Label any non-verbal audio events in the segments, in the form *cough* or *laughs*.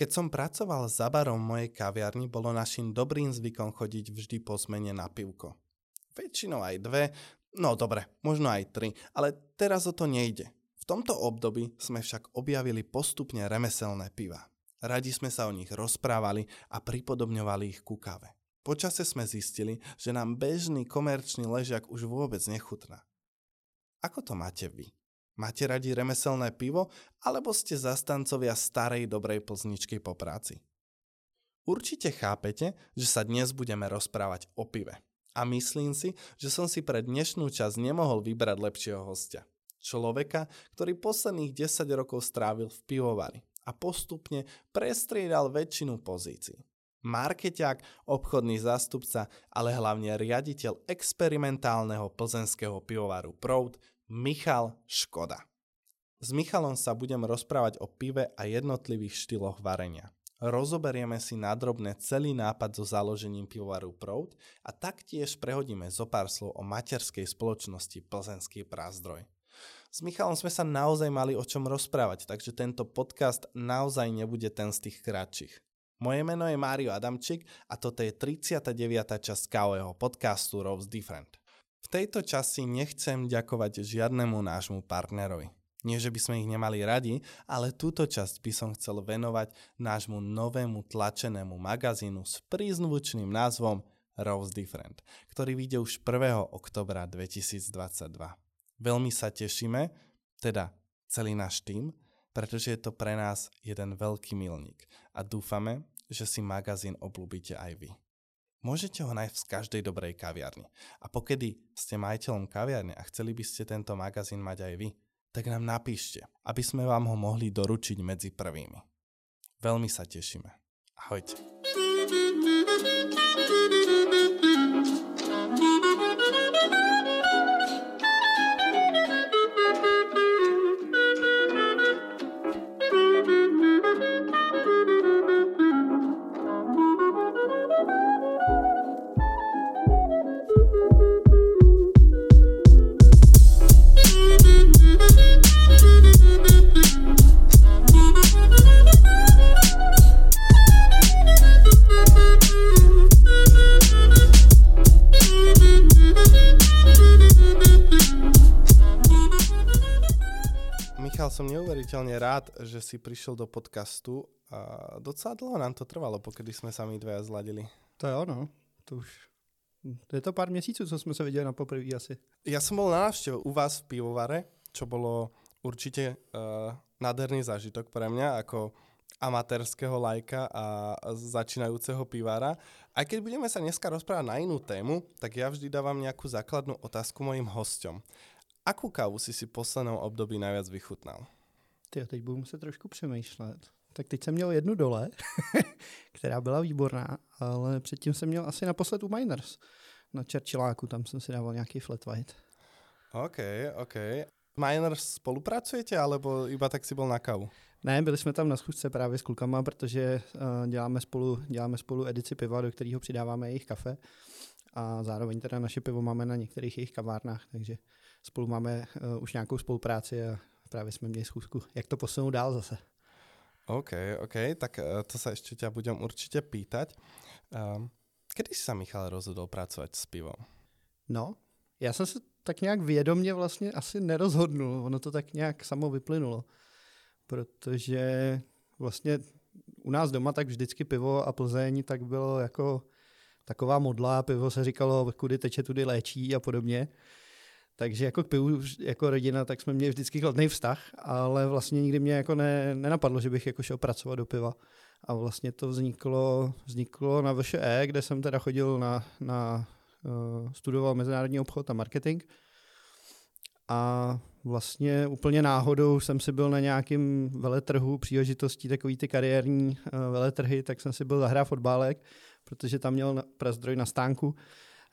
Keď som pracoval za barom mojej kaviarni, bolo našim dobrým zvykom chodiť vždy po zmene na pivko. Väčšinou aj dve, no dobre, možno aj tri, ale teraz o to nejde. V tomto období sme však objavili postupne remeselné piva. Radi sme sa o nich rozprávali a pripodobňovali ich ku kave. Počase sme zistili, že nám bežný komerčný ležiak už vôbec nechutná. Ako to máte vy? Máte radi remeselné pivo, alebo ste zastancovia starej dobrej plzničky po práci? Určite chápete, že sa dnes budeme rozprávať o pive. A myslím si, že som si pre dnešnú časť nemohol vybrať lepšieho hostia. Človeka, ktorý posledných 10 rokov strávil v pivovari a postupne prestriedal väčšinu pozícií. Markeťák, obchodný zástupca, ale hlavne riaditeľ experimentálneho plzenského pivovaru Proud Michal Škoda. S Michalom sa budem rozprávať o pive a jednotlivých štýloch varenia. Rozoberieme si nadrobne celý nápad so založením pivovaru Proud a taktiež prehodíme zo pár slov o materskej spoločnosti Plzenský prázdroj. S Michalom sme sa naozaj mali o čom rozprávať, takže tento podcast naozaj nebude ten z tých kratších. Moje meno je Mário Adamčík a toto je 39. časť kávojeho podcastu Rose Different. V tejto časti nechcem ďakovať žiadnemu nášmu partnerovi. Nie, že by sme ich nemali radi, ale túto časť by som chcel venovať nášmu novému tlačenému magazínu s prízvučným názvom Rose Different, ktorý vyjde už 1. oktobra 2022. Veľmi sa tešíme, teda celý náš tým, pretože je to pre nás jeden veľký milník a dúfame, že si magazín oblúbite aj vy. Môžete ho nájsť v každej dobrej kaviarni. A pokedy ste majiteľom kaviarne a chceli by ste tento magazín mať aj vy, tak nám napíšte, aby sme vám ho mohli doručiť medzi prvými. Veľmi sa tešíme. Ahojte. Že si prišiel do podcastu a docela dlho nám to trvalo, pokedy jsme sami dvaja zladili. To je ono, to už je to pár měsíců, co jsme se viděli na poprvé asi. Ja som bol na návštěvu u vás v pivovare, čo bolo určite uh, nádherný zážitok pre mňa ako amatérského lajka a začínajúceho pivára. Aj keď budeme sa dneska rozprávať na inú tému, tak ja vždy dávam nejakú základnú otázku mojim hosťom. Akú kávu si si poslednou období najviac vychutnal? Ty, teď budu muset trošku přemýšlet. Tak teď jsem měl jednu dole, *laughs* která byla výborná, ale předtím jsem měl asi naposled u Miners. Na Churchilláku, tam jsem si dával nějaký flat white. OK, OK. Miners spolupracujete, alebo iba tak si byl na kávu? Ne, byli jsme tam na schůzce právě s klukama, protože uh, děláme, spolu, děláme spolu edici piva, do kterého přidáváme jejich kafe a zároveň teda naše pivo máme na některých jejich kavárnách, takže spolu máme uh, už nějakou spolupráci a právě jsme měli schůzku, jak to posunout dál zase. OK, OK, tak uh, to se ještě tě budem určitě pýtať. Um, kdy jsi se Michal rozhodl pracovat s pivom? No, já jsem se tak nějak vědomně vlastně asi nerozhodnul, ono to tak nějak samo vyplynulo, protože vlastně u nás doma tak vždycky pivo a Plzeň tak bylo jako taková modla, pivo se říkalo, kudy teče, tudy léčí a podobně. Takže jako k pivu, jako rodina, tak jsme měli vždycky kladný vztah, ale vlastně nikdy mě jako ne, nenapadlo, že bych jako šel pracovat do piva. A vlastně to vzniklo, vzniklo na VŠE, kde jsem teda chodil na, na uh, studoval mezinárodní obchod a marketing. A vlastně úplně náhodou jsem si byl na nějakém veletrhu příležitostí, takový ty kariérní uh, veletrhy, tak jsem si byl zahrát fotbálek, protože tam měl prazdroj na stánku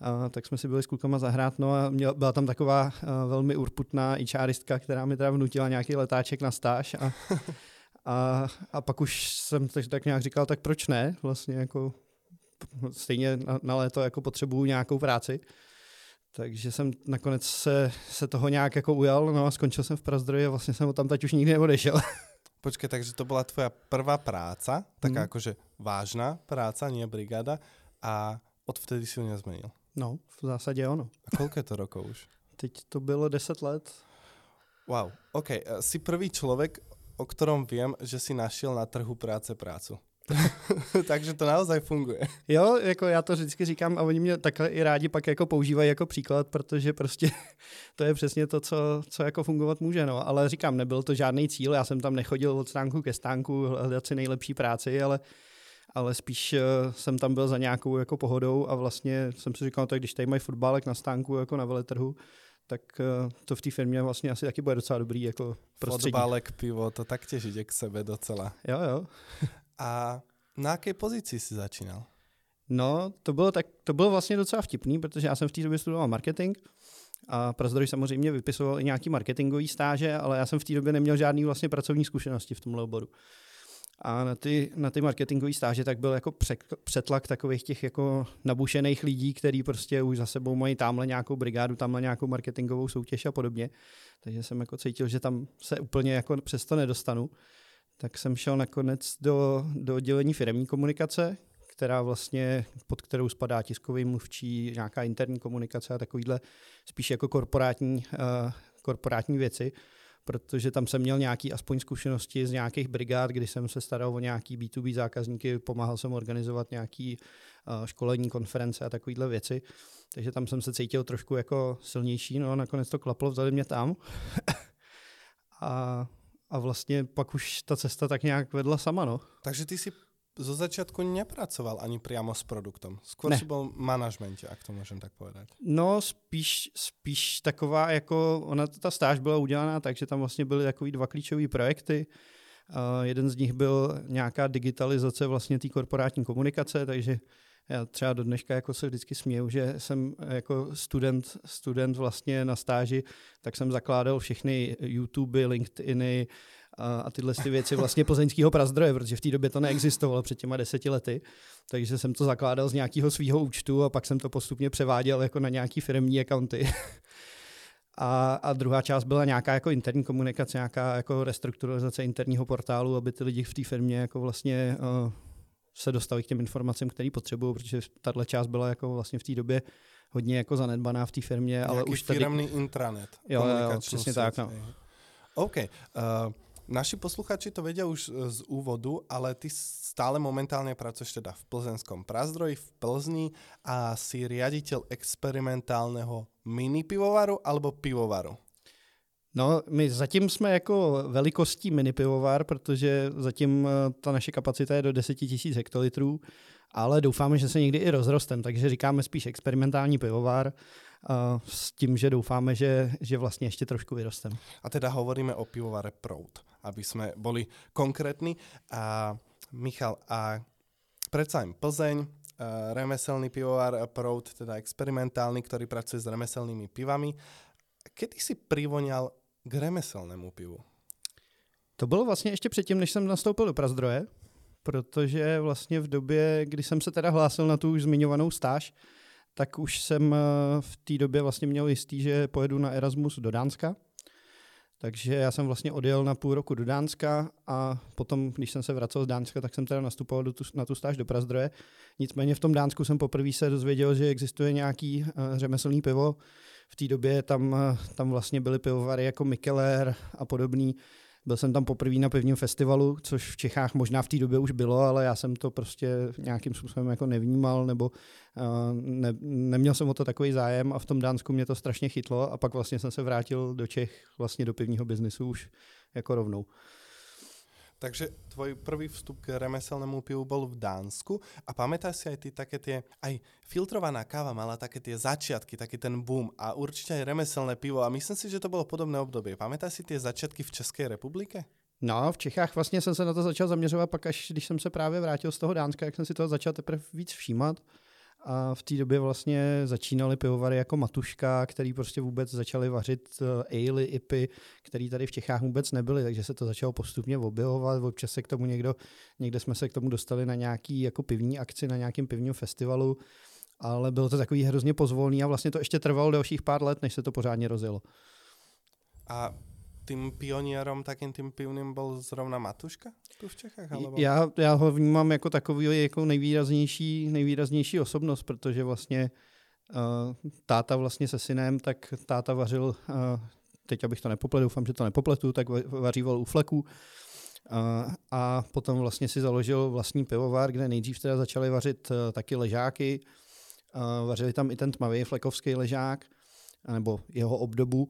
Uh, tak jsme si byli s klukama zahrát, no a měl, byla tam taková uh, velmi urputná ičáristka, která mi teda vnutila nějaký letáček na stáž a, a, a pak už jsem tak, tak nějak říkal, tak proč ne, vlastně jako stejně na, na léto jako potřebuju nějakou práci. Takže jsem nakonec se, se toho nějak jako ujal, no a skončil jsem v Prazdroji a vlastně jsem tam teď už nikdy neodešel. *laughs* Počkej, takže to bola tvoja prvá práca, taká Mhm. akože vážna práca, nie brigáda a odvtedy si ju nezmenil. No, v zásadě ono. A koľko je to rokov už? Teď to bylo 10 let. Wow, OK, eh, si prvý človek, o ktorom viem, že si našiel na trhu práce prácu. *laughs* takže to naozaj funguje. Jo, jako já to vždycky říkám a oni mě takhle i rádi pak jako používají jako příklad, protože prostě *laughs* to je přesně to, co, co jako fungovat může, no. Ale říkám, nebyl to žádný cíl, já jsem tam nechodil od stánku ke stánku hledat si nejlepší práci, ale ale spíš uh, jsem tam byl za nějakou jako pohodou a vlastně jsem si říkal, tak když tady mají fotbálek na stánku jako na veletrhu, tak uh, to v té firmě vlastně asi taky bude docela dobrý jako prostředí. Fotbalek, pivo, to taktiež ide k sebe docela. Jo, jo. *laughs* A na jaké pozici si začínal? No, to bylo, tak, to bylo vlastně docela vtipný, protože já jsem v té době studoval marketing a Prazdroj samozřejmě vypisoval i nějaký marketingový stáže, ale já jsem v té době neměl žádný vlastně pracovní zkušenosti v tomhle oboru. A na ty, na ty marketingové stáže tak byl jako přetlak takových těch jako nabušených lidí, kteří prostě už za sebou mají tamhle nějakou brigádu, tamhle nějakou marketingovou soutěž a podobně. Takže jsem jako cítil, že tam se úplně jako přesto nedostanu. Tak jsem šel nakonec do, do oddělení firmní komunikace, která vlastně, pod kterou spadá tiskový mluvčí, nějaká interní komunikace a takovýhle spíš jako korporátní, uh, korporátní věci protože tam jsem měl nějaký aspoň zkušenosti z nějakých brigád, kdy jsem se staral o nějaký B2B zákazníky, pomáhal jsem organizovat nějaký uh, školení, konference a takovéhle věci. Takže tam jsem se cítil trošku jako silnější, no a nakonec to klaplo, vzali mě tam. *laughs* a, a vlastně pak už ta cesta tak nějak vedla sama, no. Takže ty si zo začiatku nepracoval ani priamo s produktom. Skôr Ne. si bol v manažmente, ak to môžem tak povedať. No spíš, spíš taková jako, ona ta stáž byla udělaná tak, že tam vlastně byly takový dva klíčové projekty. Uh, jeden z nich byl nějaká digitalizace vlastně té korporátní komunikace, takže já třeba do dneška jako se vždycky směju, že jsem jako student, student vlastně na stáži, tak jsem zakládal všechny YouTube, LinkedIny, a, a tyhle ty věci vlastně plzeňského prazdroje, protože v té době to neexistovalo před těma deseti lety. Takže jsem to zakládal z nějakého svého účtu a pak jsem to postupně převáděl jako na nějaký firmní accounty. *laughs* A, a druhá část byla nějaká jako interní komunikace, nějaká jako restrukturalizace interního portálu, aby ty lidi v té firmě jako vlastně uh, se dostali k těm informacím, které potřebují, protože tahle část byla jako vlastně v té době hodně jako zanedbaná v té firmě, ale Nejaký už tady... intranet. Jo, jo, přesně sieť, tak, no. OK. Uh, naši posluchači to vedia už e, z úvodu, ale ty stále momentálne pracuješ teda v plzenskom prazdroji, v Plzni a si riaditeľ experimentálneho mini pivovaru alebo pivovaru. No, my zatím jsme jako velikostí mini pivovar, protože zatím eh, ta naše kapacita je do 10 000 hektolitrů, ale doufáme, že se někdy i rozrostem, takže říkáme spíš experimentální pivovar s tím, že doufáme, že, že vlastně ještě trošku vyrostem. A teda hovoríme o pivovare Prout, aby sme boli konkrétni. A Michal, a predsa len Plzeň, e, remeselný pivovar Prout, teda experimentálny, ktorý pracuje s remeselnými pivami. Kedy si privoňal k remeselnému pivu? To bylo vlastně ještě předtím, než jsem nastoupil do Prazdroje, protože vlastně v době, kdy jsem se teda hlásil na tu už zmiňovanou stáž, tak už jsem eh, v té době vlastně měl jistý, že pojedu na Erasmus do Dánska. Takže já jsem vlastně odjel na půl roku do Dánska a potom, když jsem se vracel z Dánska, tak jsem teda nastupoval do tu, na tu stáž do Prazdroje. Nicméně v tom Dánsku jsem poprvé se dozvěděl, že existuje nějaký uh, řemeslný pivo. V té době tam, uh, tam vlastně byly pivovary jako Mikkeler a podobný. Byl jsem tam poprvé na pivním festivalu, což v Čechách možná v té době už bylo, ale já jsem to prostě nějakým způsobem jako nevnímal, nebo uh, ne, neměl jsem o to takový zájem a v tom Dánsku mě to strašně chytlo a pak vlastně jsem se vrátil do Čech vlastně do pivního biznisu už jako rovnou. Takže tvoj prvý vstup k remeselnému pivu bol v Dánsku a pamätáš si aj ty také tie, aj filtrovaná káva mala také tie začiatky, taký ten boom a určite aj remeselné pivo a myslím si, že to bolo podobné obdobie. Pamätáš si tie začiatky v České republike? No, v Čechách vlastně jsem se na to začal zaměřovat, pak až když jsem se právě vrátil z toho Dánska, jak jsem si toho začal teprve víc všímat. A v té době vlastně začínaly pivovary jako Matuška, který prostě vůbec začaly vařit uh, ale, ipy, který tady v Čechách vůbec nebyly, takže se to začalo postupně objevovat. Občas se k tomu někdo, někde jsme se k tomu dostali na nějaký jako pivní akci, na nějakém pivním festivalu, ale bylo to takový hrozně pozvolný a vlastně to ještě trvalo dalších pár let, než se to pořádně rozjelo. A tým pionierom, takým tým pivným byl zrovna Matuška tu v Čechách? Alebo? Já, já ho vnímám jako takový jako nejvýraznější, nejvýraznější osobnost, protože vlastně uh, táta vlastně se synem, tak táta vařil, uh, teď abych to nepopletu, doufám, že to nepopletu, tak vaříval u fleku. Uh, a potom vlastně si založil vlastní pivovar, kde nejdřív teda začali vařit uh, taky ležáky. Uh, vařili tam i ten tmavý flekovský ležák, nebo jeho obdobu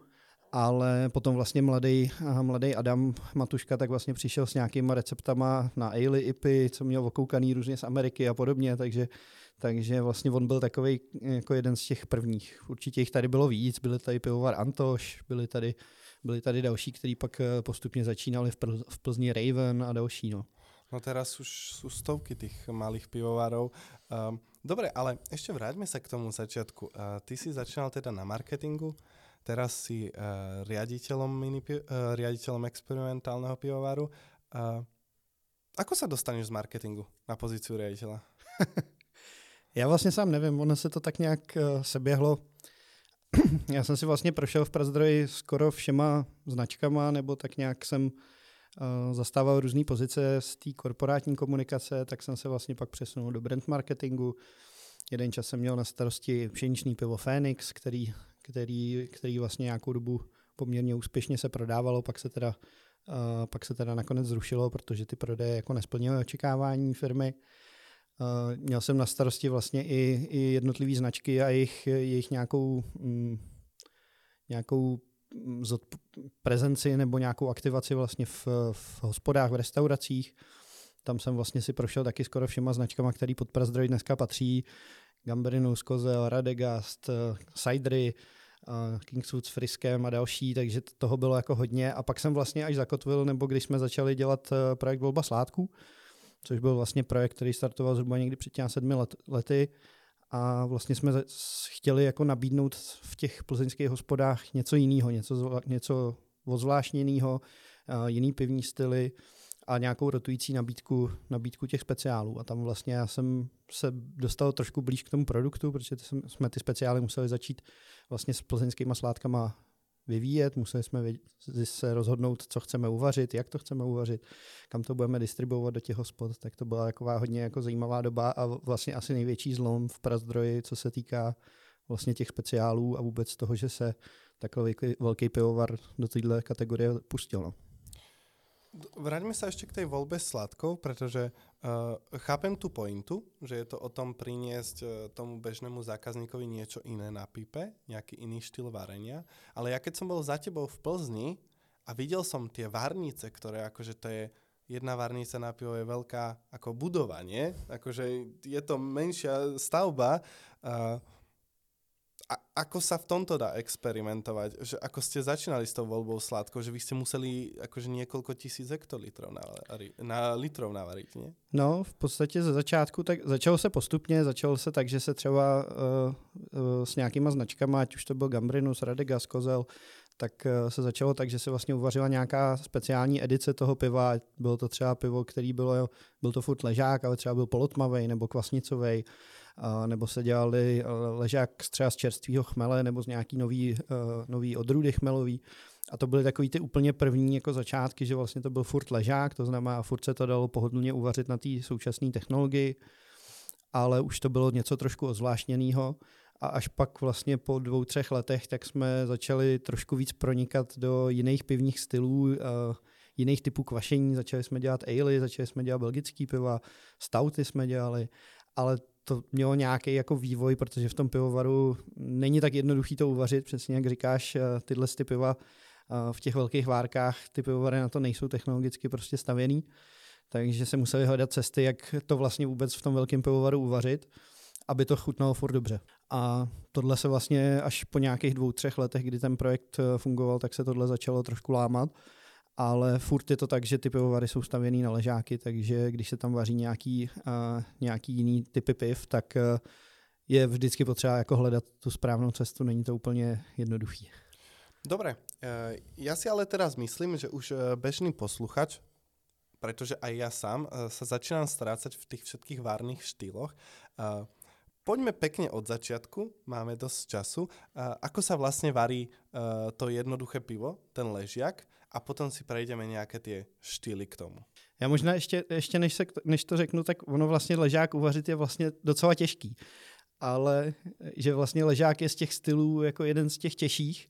ale potom vlastně mladý, mladý Adam Matuška tak vlastně přišel s nějakýma receptama na ale ipy, co měl okoukaný různě z Ameriky a podobně, takže, takže vlastně on byl takový jako jeden z těch prvních. Určitě jich tady bylo víc, byly tady pivovar Antoš, byly tady, byly tady další, kteří pak eh, postupně začínali v, Pl- v Plzni Raven a další. No. No teraz už sú stovky tých malých pivovarov. Um, ale ešte vráťme sa k tomu začiatku. Uh, ty si začínal teda na marketingu, teraz si uh, riaditeľom, mini, uh, riaditeľom experimentálneho pivovaru. Uh, ako sa dostaneš z marketingu na pozíciu riaditeľa? *laughs* Já vlastně sám nevím, ono se to tak nějak uh, seběhlo. *clears throat* Já jsem si vlastně prošel v Prazdroji skoro všema značkama, nebo tak nějak jsem uh, zastával různé pozice z té korporátní komunikace, tak jsem se vlastně pak přesunul do brand marketingu. Jeden čas jsem měl na starosti pšeničný pivo Phoenix, který který, který vlastně nějakou dobu poměrně úspěšně se prodávalo, pak se teda, uh, pak se teda nakonec zrušilo, protože ty prodeje jako nesplnily očekávání firmy. Uh, měl jsem na starosti vlastně i, i jednotlivé značky a jejich, jejich nějakou, mm, nějakou zod, prezenci nebo nějakou aktivaci vlastně v, v hospodách, v restauracích. Tam jsem vlastně si prošel taky skoro všema značkama, který pod Prazdroj dneska patří. Gambrinus, Kozel, Radegast, Cidery, Kingswood s Friskem a další, takže toho bylo jako hodně. A pak jsem vlastně až zakotvil, nebo když jsme začali dělat eh, projekt Volba sládků, což byl vlastně projekt, který startoval zhruba někdy před těmi sedmi let, lety, a vlastně jsme chtěli jako nabídnout v těch plzeňských hospodách něco jiného, něco, něco ozvláštněného, eh, jiný pivní styly, a nějakou rotující nabídku, nabídku těch speciálů. A tam vlastně já jsem se dostal trošku blíž k tomu produktu, protože jsme ty speciály museli začít vlastně s plzeňskými sládkama vyvíjet, museli jsme se rozhodnout, co chceme uvařit, jak to chceme uvařit, kam to budeme distribuovat do těch hospod, tak to byla taková hodně jako zajímavá doba a vlastně asi největší zlom v Prazdroji, co se týká vlastně těch speciálů a vůbec toho, že se takový velký pivovar do této kategorie pustil. No. Vráťme sa ešte k tej voľbe sladkov, pretože uh, chápem tú pointu, že je to o tom priniesť uh, tomu bežnému zákazníkovi niečo iné na pipe, nejaký iný štýl varenia, ale ja keď som bol za tebou v Plzni a videl som tie varnice, ktoré akože to je jedna varnica na pivo je veľká ako budova, nie? Akože je to menšia stavba, uh, ako sa v tomto dá experimentovať? Že ako ste začínali s tou voľbou sládkou, že vy ste museli akože niekoľko tisíc hektolitrov na, na litrov navariť, nie? No, v podstatě ze začátku tak začalo se postupně, začalo se tak, že se třeba uh, uh, s nějakýma značkama, ať už to byl Gambrinus, Radegas, Kozel, tak uh, se začalo tak, že se vlastně uvařila nějaká speciální edice toho piva. Bylo to třeba pivo, který bylo, byl to furt ležák, ale třeba byl polotmavej nebo kvasnicovej nebo se dělali ležák třeba z čerstvého chmele nebo z nějaký nový, eh, nový odrůdy chmelový. A to byly takový ty úplně první jako začátky, že vlastně to byl furt ležák, to znamená, furt se to dalo pohodlně uvařit na té současné technologii, ale už to bylo něco trošku ozvláštněného. A až pak vlastně po dvou, třech letech, tak jsme začali trošku víc pronikat do jiných pivních stylů, uh, jiných typů kvašení. Začali jsme dělat ale, začali jsme dělat belgický piva, stouty jsme dělali, ale to mělo nějaký jako vývoj, protože v tom pivovaru není tak jednoduchý to uvařit, přesně jak říkáš, eh, tyhle ty piva eh, v těch velkých várkách, ty pivovary na to nejsou technologicky prostě stavěný, takže se museli hledat cesty, jak to vlastně vůbec v tom velkém pivovaru uvařit, aby to chutnalo furt dobře. A tohle se vlastně až po nějakých dvou, třech letech, kdy ten projekt eh, fungoval, tak se tohle začalo trošku lámat ale furt je to tak, že ty pivovary jsou stavěný na ležáky, takže když se tam vaří nějaký, uh, nějaký jiný typy piv, tak uh, je vždycky potřeba jako hledat tu správnou cestu, není to úplně jednoduchý. Dobre, uh, ja si ale teraz myslím, že už bežný posluchač, pretože aj ja sám uh, sa začínam strácať v tých všetkých várnych štýloch, poďme pekne od začiatku, máme dosť času. Ako sa vlastne varí to jednoduché pivo, ten ležiak, a potom si prejdeme nějaké ty štýly k tomu. Já možná ještě, ještě než, se, než to řeknu, tak ono vlastně ležák uvařit je vlastně docela těžký. Ale že vlastně ležák je z těch stylů jako jeden z těch těžších,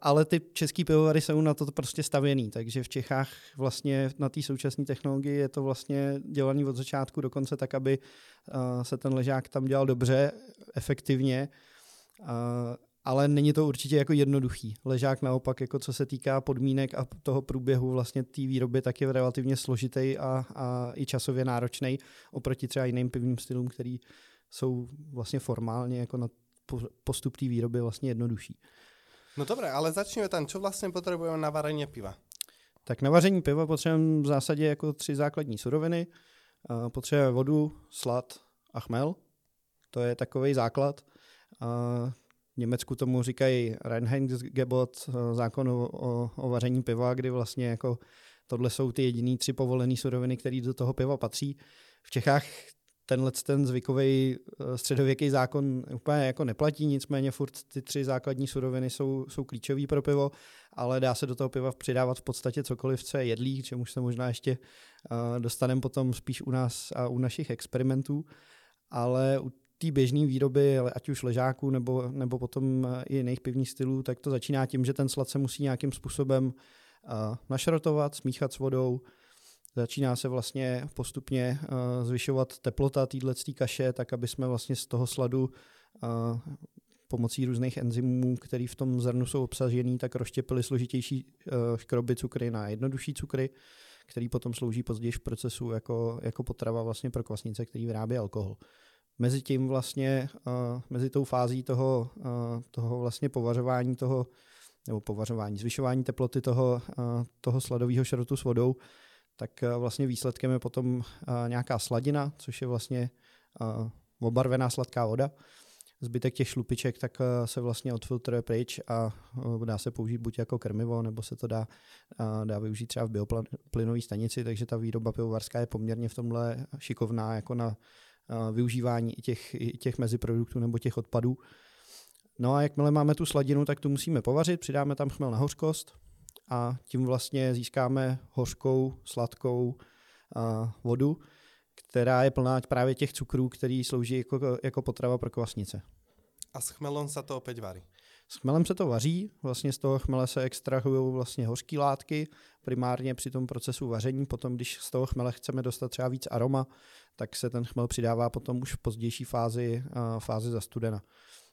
ale ty český pivovary jsou na to prostě stavěný, takže v Čechách vlastně na té současné technologii je to vlastně dělaný od začátku do konce tak, aby se ten ležák tam dělal dobře, efektivně, ale není to určitě jako jednoduchý. Ležák naopak, jako co se týká podmínek a toho průběhu vlastně té výroby, tak je relativně složitý a, a i časově náročný oproti třeba jiným pivním stylům, který jsou vlastně formálně jako na postup té výroby vlastně jednodušší. No dobré, ale začneme tam. Co vlastně potřebujeme na vaření piva? Tak na vaření piva potřebujeme v zásadě jako tři základní suroviny. Potřebujeme vodu, slad a chmel. To je takový základ. Německu tomu říkají Reinheitsgebot, zákon o, o, o vaření piva, kdy vlastně jako tohle jsou ty jediný tři povolené suroviny, které do toho piva patří. V Čechách tenhle ten zvykový eh, středověký zákon úplně jako neplatí, nicméně furt ty tři základní suroviny jsou, jsou klíčové pro pivo, ale dá se do toho piva přidávat v podstatě cokoliv, co je jedlý, čemuž se možná ještě uh, dostaneme potom spíš u nás a u našich experimentů, ale u té běžné výroby, ať už ležáků nebo, nebo potom eh, i jiných pivních stylů, tak to začíná tím, že ten slad se musí nějakým způsobem uh, našrotovat, smíchat s vodou, Začíná se vlastně postupně uh, zvyšovat teplota téhle kaše, tak aby jsme vlastně z toho sladu pomocí různých enzymů, které v tom zrnu jsou obsažený, tak rozštěpili složitější škroby cukry na jednodušší cukry, který potom slouží později v procesu jako, jako potrava vlastně pro kvasnice, který vyrábí alkohol. Mezi tím vlastně, uh, mezi tou fází toho, uh, toho vlastně povařování toho, nebo povařování, zvyšování teploty toho, uh, toho sladového šrotu s vodou, tak eh, vlastně výsledkem je potom eh, nějaká sladina, což je vlastně eh, obarvená sladká voda. Zbytek těch šlupiček tak se vlastně odfiltruje pryč a dá se použít buď jako krmivo, nebo se to dá, dá využít třeba v bioplynové stanici, takže ta výroba pivovarská je poměrně v tomhle šikovná jako na využívání těch, těch meziproduktů nebo těch odpadů. No a jakmile máme tu sladinu, tak tu musíme povařit, přidáme tam chmel na hořkost, a tím vlastně získáme hořkou, sladkou vodu, která je plná právě těch cukrů, který slouží jako, jako potrava pro kvasnice. A s chmelem se to opět vaří? S chmelem se to vaří, vlastně z toho chmele se extrahují vlastně hořké látky, primárně při tom procesu vaření, potom když z toho chmele chceme dostat třeba víc aroma, tak se ten chmel přidává potom už v pozdější fázi, uh, fázi zastudena.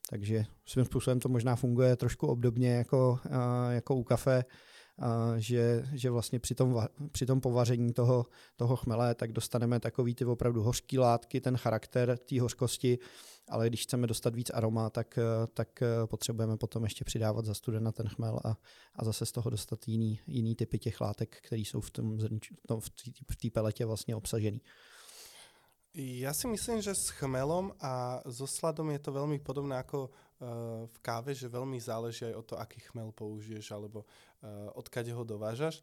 Takže svým způsobem to možná funguje trošku obdobně jako, jako u kafe, že, že vlastně při tom, při tom povaření toho, toho chmele tak dostaneme takový ty opravdu hořký látky, ten charakter té hořkosti, ale když chceme dostat víc aroma, tak, tak potřebujeme potom ještě přidávat za studena ten chmel a, a zase z toho dostat jiný, jiný typy těch látek, které jsou v tom no, v té peletě vlastně obsažený. Já si myslím, že s chmelom a so sladom je to velmi podobné jako Eh, v káve, že veľmi záleží aj o to, aký chmel použiješ alebo uh, odkade ho dovážaš.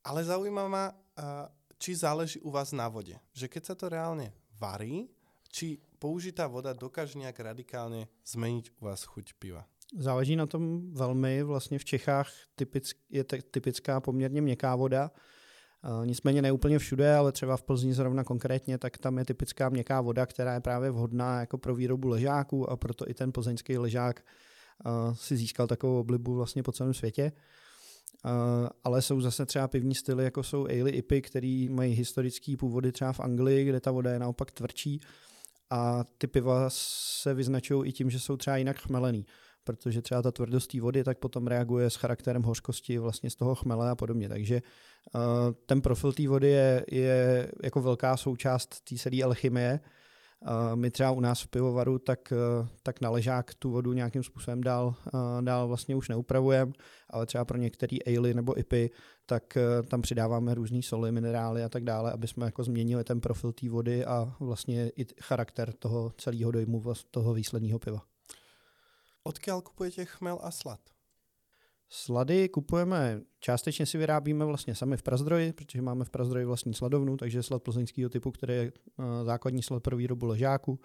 Ale zaujíma ma, uh, či záleží u vás na vode. Že keď sa to reálne varí, či použitá voda dokáže nějak radikálně změnit u vás chuť piva? Záleží na tom velmi. Vlastně v Čechách typick, je typická poměrně měkká voda, Nicméně ne úplně všude, ale třeba v Plzni zrovna konkrétně, tak tam je typická měkká voda, která je právě vhodná jako pro výrobu ležáků a proto i ten plzeňský ležák si získal takovou oblibu vlastně po celém světě. ale jsou zase třeba pivní styly, jako jsou ale ipy, který mají historický původy třeba v Anglii, kde ta voda je naopak tvrdší a ty piva se vyznačují i tím, že jsou třeba jinak chmelený protože třeba ta tvrdost té vody tak potom reaguje s charakterem hořkosti vlastně z toho chmele a podobně. Takže uh, ten profil té vody je, je jako velká součást té celé alchymie. Uh, my třeba u nás v pivovaru tak, uh, tak na ležák tu vodu nějakým způsobem dál, uh, dál vlastně už neupravujeme, ale třeba pro některé ale nebo ipy, tak tam přidáváme různé soli, minerály a tak dále, aby jsme jako změnili ten profil té vody a vlastně i charakter toho celého dojmu toho výsledného piva. Odkiaľ kupujete chmel a slad? Slady kupujeme, částečně si vyrábíme vlastně sami v Prazdroji, protože máme v Prazdroji vlastní sladovnu, takže slad plzeňského typu, který je eh, základní slad pro výrobu ležáku,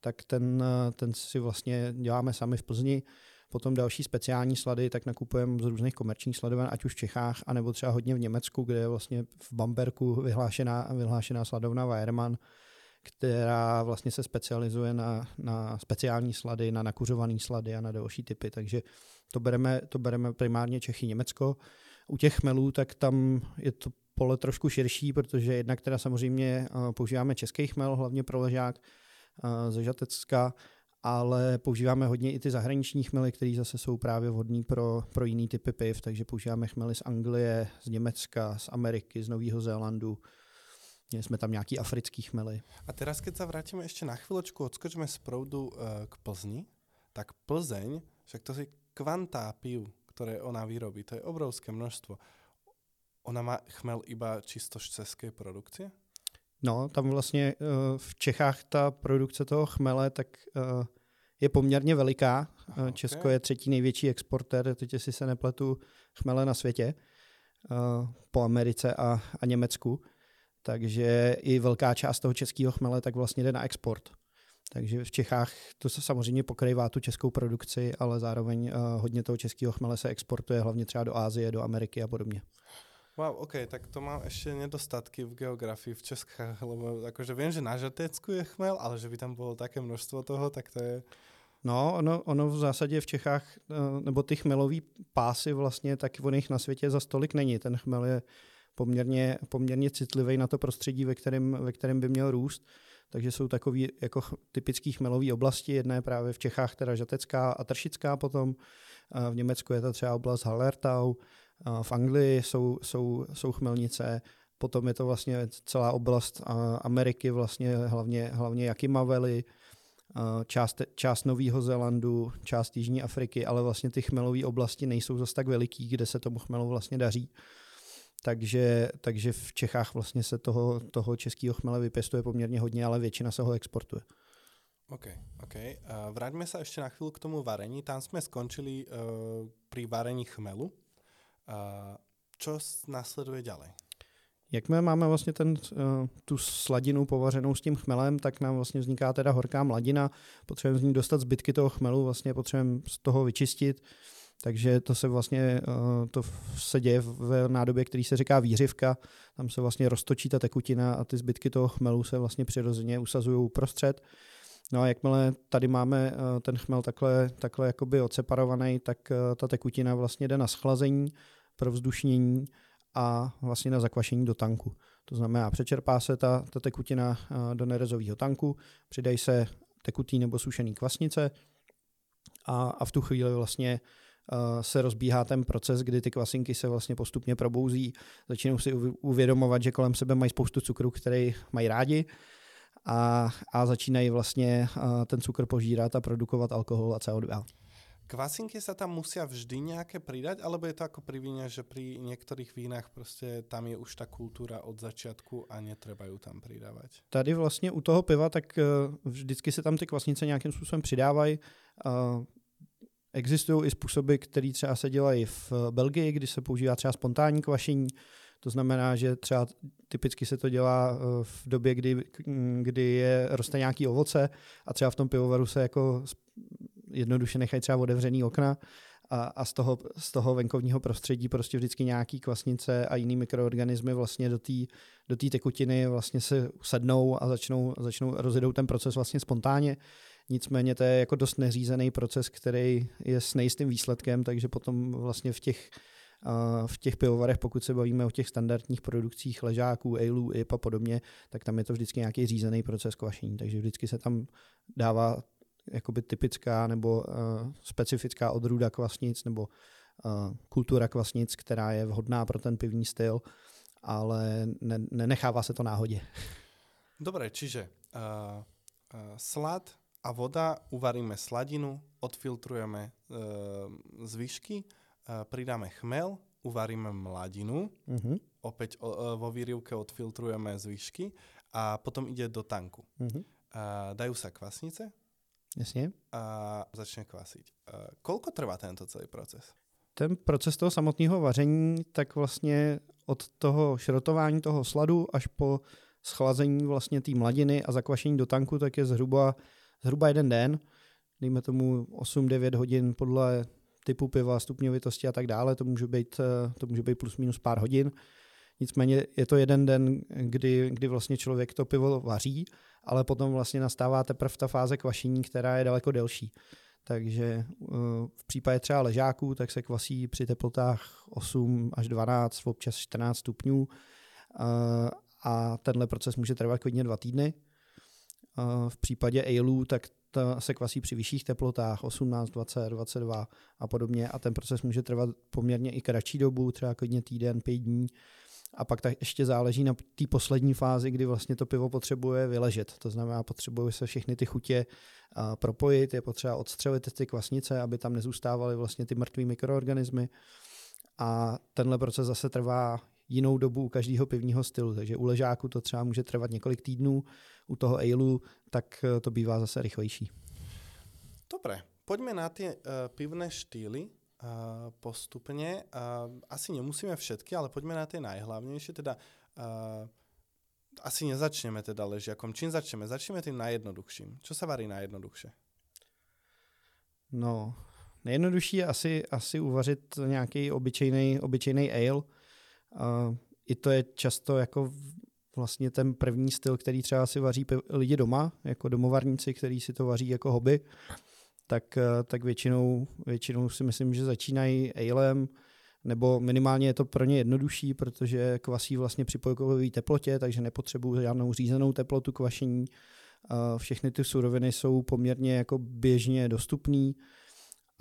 tak ten, eh, ten si vlastně děláme sami v Plzni. Potom další speciální slady, tak nakupujeme z různých komerčních sladoven, ať už v Čechách, anebo třeba hodně v Německu, kde je vlastně v Bamberku vyhlášená, vyhlášená sladovna Weiermann, která vlastně se specializuje na, na speciální slady, na nakuřované slady a na další typy, takže to bereme, to bereme primárně Čechy, Německo. U těch chmelů, tak tam je to pole trošku širší, protože jednak teda samozřejmě eh, používáme český chmel, hlavně pro ležák eh, ze Žatecka, ale používáme hodně i ty zahraniční chmely, které zase jsou právě vhodné pro, pro jiný typy piv, takže používáme chmely z Anglie, z Německa, z Ameriky, z Nového Zélandu, Měli jsme tam nějaký africký chmely. A teraz, keď sa vrátime ešte na chvíľočku, odskočíme z proudu uh, k Plzni, tak Plzeň, však to si kvantá piv, ktoré ona vyrobí, to je obrovské množstvo. Ona má chmel iba čisto z české produkcie? No, tam vlastně uh, v Čechách ta produkce toho chmele tak uh, je poměrně veliká. Aha, Česko okay. je třetí největší exportér, teď si se nepletu, chmele na světě uh, po Americe a, a Německu. Takže i velká část toho českého chmele tak vlastně jde na export. Takže v Čechách to se samozřejmě pokrývá tu českou produkci, ale zároveň uh, hodně toho českého chmele se exportuje hlavně třeba do Ázie, do Ameriky a podobně. Wow, OK, tak to mám ešte nedostatky v geografii v Českách, lebo akože viem, že na Žatecku je chmel, ale že by tam bolo také množstvo toho, tak to je... No, ono, ono v zásadě v Čechách, eh, nebo ty chmelový pásy vlastně, tak o nich na světě za stolik není. Ten chmel je poměrně, poměrně citlivý na to prostředí, ve kterém, ve kterém by měl růst. Takže jsou takový jako typický chmelový oblasti. Jedna je právě v Čechách teda Žatecká a Tršická potom. V Německu je to třeba oblast Hallertau. V Anglii jsou, jsou, jsou chmelnice. Potom je to vlastně celá oblast Ameriky, vlastně hlavně, hlavně Yakima Valley, část, část Nového Zélandu, část Jižní Afriky, ale vlastně ty chmelové oblasti nejsou zase tak veliký, kde se tomu chmelu vlastně daří. Takže, takže v Čechách vlastně se toho, toho českého chmele vypěstuje poměrně hodně, ale většina se ho exportuje. OK, OK. Uh, vráťme sa ešte na chvíľu k tomu varení. Tam sme skončili uh, pri varení chmelu. Uh, čo následuje ďalej? Jakmile máme vlastně ten, tu sladinu povařenou s tím chmelem, tak nám vlastně vzniká teda horká mladina. Potřebujeme z ní dostat zbytky toho chmelu, vlastně potřebujeme z toho vyčistit takže to se vlastně eh, to se děje v nádobě, který se říká výřivka. Tam se vlastně roztočí ta tekutina a ty zbytky toho chmelu se vlastně přirozeně usazují uprostřed. No a jakmile tady máme eh, ten chmel takhle, takhle jakoby odseparovaný, tak eh, ta tekutina vlastně jde na schlazení, pro vzdušnění a vlastně na zakvašení do tanku. To znamená, přečerpá se ta, ta tekutina do nerezového tanku, přidají se tekutý nebo sušený kvasnice a, a v tu chvíli vlastně se rozbíhá ten proces, kdy ty kvasinky se vlastně postupně probouzí, začínají si uvědomovat, že kolem sebe mají spoustu cukru, který mají rádi a, a začínají vlastně ten cukr požírat a produkovat alkohol a CO2. Kvasinky sa tam musia vždy nejaké pridať, alebo je to ako pri víne, že pri niektorých vínach prostě tam je už ta kultura od začátku a netreba ju tam přidávat? Tady vlastně u toho piva, tak e, vždycky se tam ty kvasnice nějakým způsobem přidávají. Existují i způsoby, které třeba se dělají v Belgii, kdy se používá třeba spontánní kvašení. To znamená, že třeba typicky se to dělá eh, v době, kdy, kdy je, roste nějaký ovoce a třeba v tom pivovaru se jako jednoduše nechají třeba otevřený okna a, a z, toho, z toho venkovního prostředí prostě vždycky nějaký kvasnice a jiný mikroorganismy vlastně do té do tekutiny vlastně se usednou a začnou, začnou rozjedou ten proces vlastně spontánně. Nicméně to je jako dost neřízený proces, který je s nejistým výsledkem, takže potom vlastně v těch v těch pivovarech, pokud se bavíme o těch standardních produkcích ležáků, aleů, IP a podobně, tak tam je to vždycky nějaký řízený proces kvašení, takže vždycky se tam dává jakoby typická nebo specifická odrůda kvasnic nebo kultura kvasnic, která je vhodná pro ten pivní styl, ale ne, nenechává se to náhodě. Dobre, čiže uh, uh, slad a voda, uvaríme sladinu, odfiltrujeme e, zvyšky, e, pridáme chmel, uvaríme mladinu, uh-huh. opäť o, e, vo výrivke odfiltrujeme zvyšky a potom ide do tanku. Uh-huh. E, dajú sa kvasnice Jasně. a začne kvasiť. E, koľko trvá tento celý proces? Ten proces toho samotného vaření, tak vlastně od toho šrotování toho sladu až po schlazení vlastně té mladiny a zakvašení do tanku, tak je zhruba zhruba jeden den. dejme tomu 8-9 hodin podle typu piva, stupňovitosti a tak dále, to může být, eh, to může být plus minus pár hodin. Nicméně je to jeden den, kdy, kdy vlastně člověk to pivo vaří, ale potom vlastně nastává teprve ta fáze kvašení, která je daleko delší. Takže eh, v případě třeba ležáků, tak se kvasí při teplotách 8 až 12, občas 14 stupňů eh, a tenhle proces může trvat klidně dva týdny. V případě aleů, tak ta se kvasí při vyšších teplotách 18, 20, 22 a podobně a ten proces může trvat poměrně i kratší dobu, třeba klidně týden, pět dní a pak tak ještě záleží na té poslední fázi, kdy vlastně to pivo potřebuje vyležet. To znamená, potřebuje se všechny ty chutě uh, propojit, je potřeba odstřelit ty kvasnice, aby tam nezůstávaly vlastně ty mrtvé mikroorganismy. A tenhle proces zase trvá jinou dobu u každého pivního stylu, takže u ležáku to třeba může trvat několik týdnů, u toho aleu tak to bývá zase rychlejší. Dobre, poďme na tie uh, pivné štýly postupne. Asi nemusíme všetky, ale poďme na tie najhlavnejšie. Teda asi nezačneme teda ležiakom. Čím začneme? Začneme tým najjednoduchším. Čo sa varí najjednoduchšie? No, nejjednodušší je asi, asi uvařit nějaký obyčejný, obyčejný ale. Uh, I to je často jako vlastně ten první styl, který třeba si vaří lidi doma, jako domovarníci, kteří si to vaří jako hobby tak, eh, tak většinou, většinou si myslím, že začínají alem, nebo minimálně je to pro ně jednodušší, protože kvasí vlastně při pojkovové teplotě, takže nepotřebují žádnou řízenou teplotu kvašení. Všechny ty suroviny jsou poměrně jako běžně dostupné.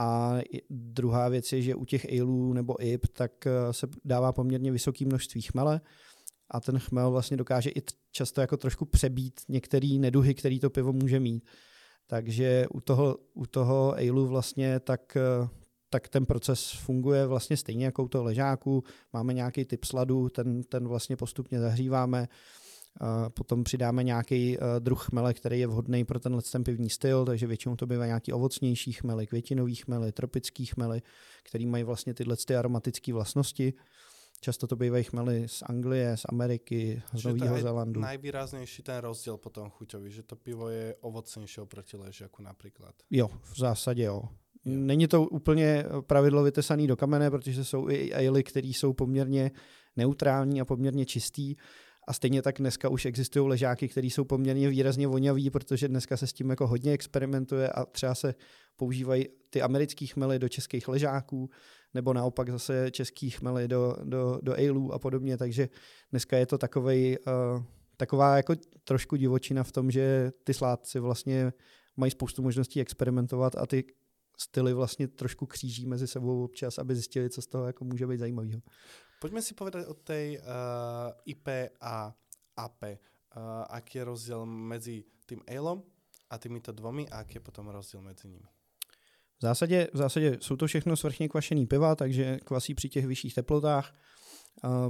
A druhá věc je, že u těch aleů nebo IP tak eh, se dává poměrně vysoké množství chmele a ten chmel vlastně dokáže i často jako trošku přebít některé neduhy, který to pivo může mít. Takže u toho, u toho Ailu vlastně tak, eh, tak ten proces funguje vlastně stejně jako u toho ležáku. Máme nějaký typ sladu, ten, ten vlastně postupně zahříváme, potom přidáme nějaký eh, druh chmele, který je vhodný pro tenhle ten pivní styl, takže většinou to bývá nějaký ovocnější chmely, květinový chmely, tropický chmely, který mají vlastně tyhle ty aromatické vlastnosti. Často to bývají chmely z Anglie, z Ameriky, z Nového Zélandu. Najvýraznější ten rozdíl potom chuťový, že to pivo je ovocnější oproti ležiaku například. Jo, v zásadě jo. Není to úplně pravidlo vytesané do kamene, protože jsou i ale, které jsou poměrně neutrální a poměrně čistý. A stejně tak dneska už existují ležáky, které jsou poměrně výrazně voňavý, protože dneska se s tím jako hodně experimentuje a třeba se používají ty americké chmely do českých ležáků, nebo naopak zase český chmely do, do, do aleů a podobně, takže dneska je to takovej, uh, taková jako trošku divočina v tom, že ty sládci vlastně mají spoustu možností experimentovat a ty styly vlastně trošku kříží mezi sebou občas, aby zjistili, co z toho jako může být zajímavého. Pojďme si povedať o tej uh, IP a AP. Uh, aký je rozdiel mezi tým ALom a týmito dvomi a aký je potom rozdiel mezi nimi? V zásadě, v zásadě jsou to všechno svrchně kvašený piva, takže kvasí při těch vyšších teplotách.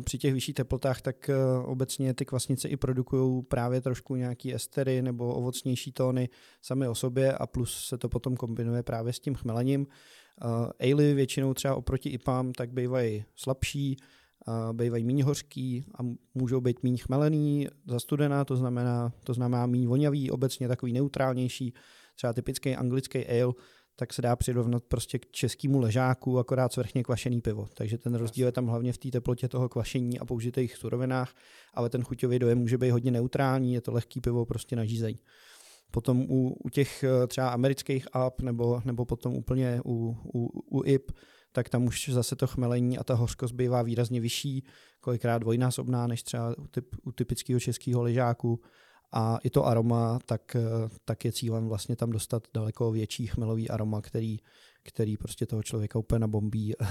Při těch vyšších teplotách tak obecně ty kvasnice i produkují právě trošku nějaký estery nebo ovocnější tóny sami o sobě a plus se to potom kombinuje právě s tím chmelením. Ale většinou třeba oproti IPAM tak bývají slabší, bývají méně hořký a můžou být méně chmelený, zastudená, to znamená, to znamená méně vonavý, obecně takový neutrálnější, třeba typický anglický ale, tak se dá přirovnat prostě k českému ležáku, akorát svrchně kvašený pivo. Takže ten rozdíl je tam hlavně v té teplotě toho kvašení a použitých surovinách, ale ten chuťový dojem může být hodně neutrální, je to lehký pivo prostě na žízeň. Potom u, u těch eh, třeba amerických app nebo, nebo potom úplně u, u, u IP, tak tam už zase to chmelení a ta hořkost bývá výrazně vyšší, kolikrát dvojnásobná než třeba u, typ, u typického českého ležáku a i to aroma, tak, tak je cílem vlastně tam dostat daleko větší chmelový aroma, který, který prostě toho člověka úplně nabombí. *laughs*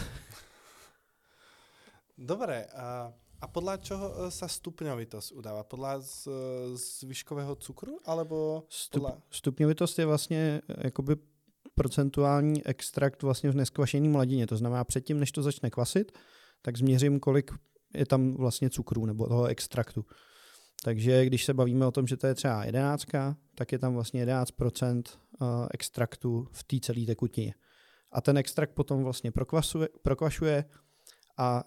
Dobré, a, a podle čeho e, sa stupňovitost udává? Podle z, zvyškového cukru? Alebo Stup, Stupňovitost je vlastně e, jakoby procentuální extrakt vlastně v neskvašený mladině. To znamená, předtím, než to začne kvasit, tak změřím, kolik je tam vlastně cukru nebo toho extraktu. Takže když se bavíme o tom, že to je třeba jedenáctka, tak je tam vlastně 11% eh, extraktu v té celé tekutině. A ten extrakt potom vlastně prokvasuje, prokvašuje a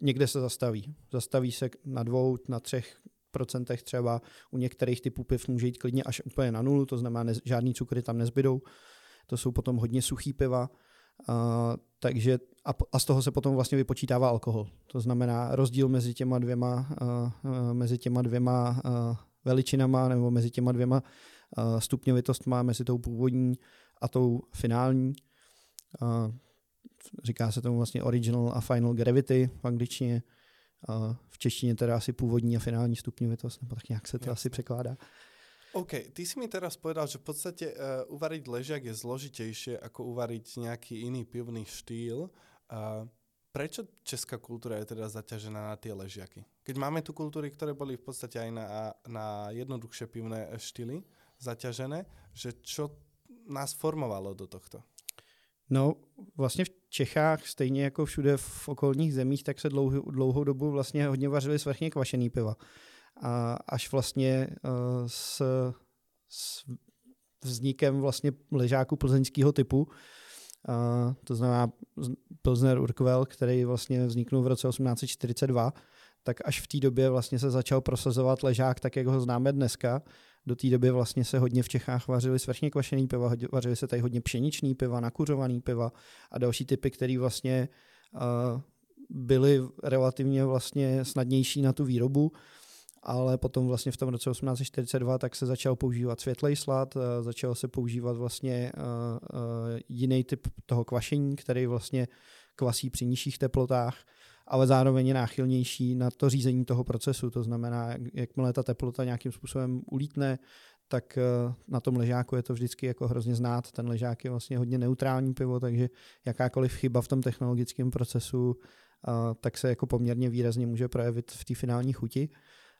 někde se zastaví. Zastaví se na dvou, na třech procentech třeba. U některých typů piv může jít klidně až úplně na nulu, to znamená, že žádný cukry tam nezbydou. To jsou potom hodně suchý piva, a, takže a, a z toho se potom vlastně vypočítává alkohol. To znamená rozdíl mezi těma dvěma, a, a, mezi těma dvěma a, veličinama nebo mezi těma dvěma a, stupňovitostma, mezi tou původní a tou finální. A, říká se tomu vlastně original a final gravity v angličtině. A v češtině teda asi původní a finální stupňovitost, nebo tak nějak se to Jasne. asi překládá. OK, ty si mi teraz povedal, že v podstate uh, uvariť ležiak je zložitejšie ako uvariť nejaký iný pivný štýl. Uh, prečo česká kultúra je teda zaťažená na tie ležiaky? Keď máme tu kultúry, ktoré boli v podstate aj na, na jednoduchšie pivné štýly zaťažené, že čo nás formovalo do tohto? No, vlastně v Čechách, stejně jako všude v okolních zemích, tak se dlouhou, dlouhou dobu vlastně hodně vařili svrchně kvašený piva. A až vlastně uh, s, s vznikem vlastně ležáku plzeňského typu, uh, to znamená Pilsner Urquell, který vlastně vzniknul v roce 1842, tak až v té době vlastně se začal prosazovat ležák tak, jak ho známe dneska, do té doby vlastně se hodně v Čechách vařili svrchně kvašený piva, vařili se tady hodně pšeničný piva, nakuřovaný piva a další typy, které vlastně uh, byly relativně vlastně snadnější na tu výrobu, ale potom vlastně v tom roce 1842 tak se začal používat světlej slad, uh, začal se používat vlastně uh, uh, jiný typ toho kvašení, který vlastně kvasí při nižších teplotách ale zároveň je náchylnější na to řízení toho procesu. To znamená, jakmile ta teplota nějakým způsobem ulítne, tak eh, na tom ležáku je to vždycky jako hrozně znát. Ten ležák je vlastně hodně neutrální pivo, takže jakákoliv chyba v tom technologickém procesu eh, tak se jako poměrně výrazně může projevit v té finální chuti.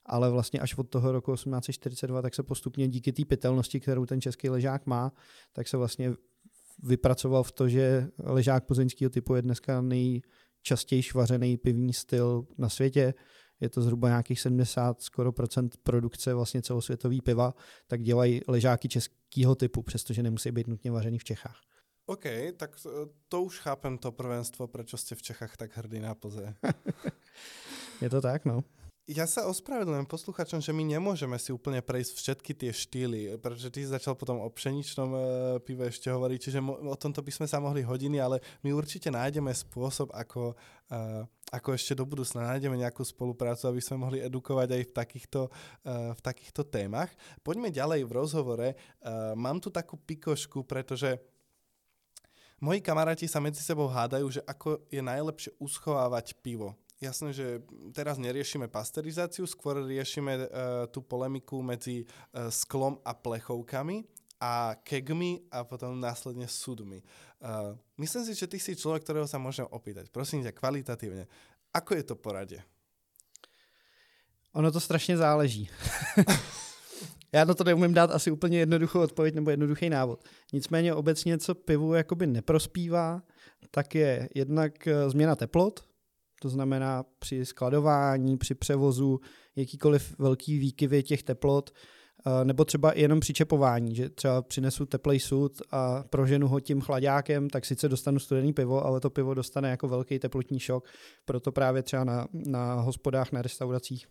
Ale vlastně až od toho roku 1842 tak se postupně díky té pitelnosti, kterou ten český ležák má, tak se vlastně vypracoval v to, že ležák plzeňského typu je dneska nej, častěji vařený pivní styl na světě. Je to zhruba nějakých 70 skoro procent produkce vlastně celosvětový piva, tak dělají ležáky českého typu, přestože nemusí být nutně vařený v Čechách. OK, tak to už chápem to prvenstvo, proč jste v Čechách tak hrdý na Plze. *laughs* je to tak, no. Ja sa ospravedlňujem posluchačom, že my nemôžeme si úplne prejsť všetky tie štýly, pretože ty začal potom o pšeničnom e, pive ešte hovoriť, čiže mo- o tomto by sme sa mohli hodiny, ale my určite nájdeme spôsob, ako, uh, ako ešte do budúcna nájdeme nejakú spoluprácu, aby sme mohli edukovať aj v takýchto, uh, v takýchto témach. Poďme ďalej v rozhovore. Uh, mám tu takú pikošku, pretože moji kamaráti sa medzi sebou hádajú, že ako je najlepšie uschovávať pivo Jasné, že teraz neriešime pasterizáciu, skôr riešime uh, tú polemiku medzi uh, sklom a plechovkami a kegmi a potom následne sudmi. Uh, myslím si, že ty si človek, ktorého sa môžem opýtať. Prosím ťa, kvalitatívne. Ako je to poradě? Ono to strašně záleží. *laughs* Já na to neumím dát asi úplně jednoduchou odpověď nebo jednoduchý návod. Nicméně obecně, co pivu jakoby neprospívá, tak je jednak změna teplot, to znamená při skladování, při převozu, jakýkoliv velký výkyvy těch teplot, eh, nebo třeba jenom přičepování, že třeba přinesu teplej sud a proženu ho tím chladákem, tak sice dostanu studený pivo, ale to pivo dostane jako velký teplotní šok, proto právě třeba na, na hospodách, na restauracích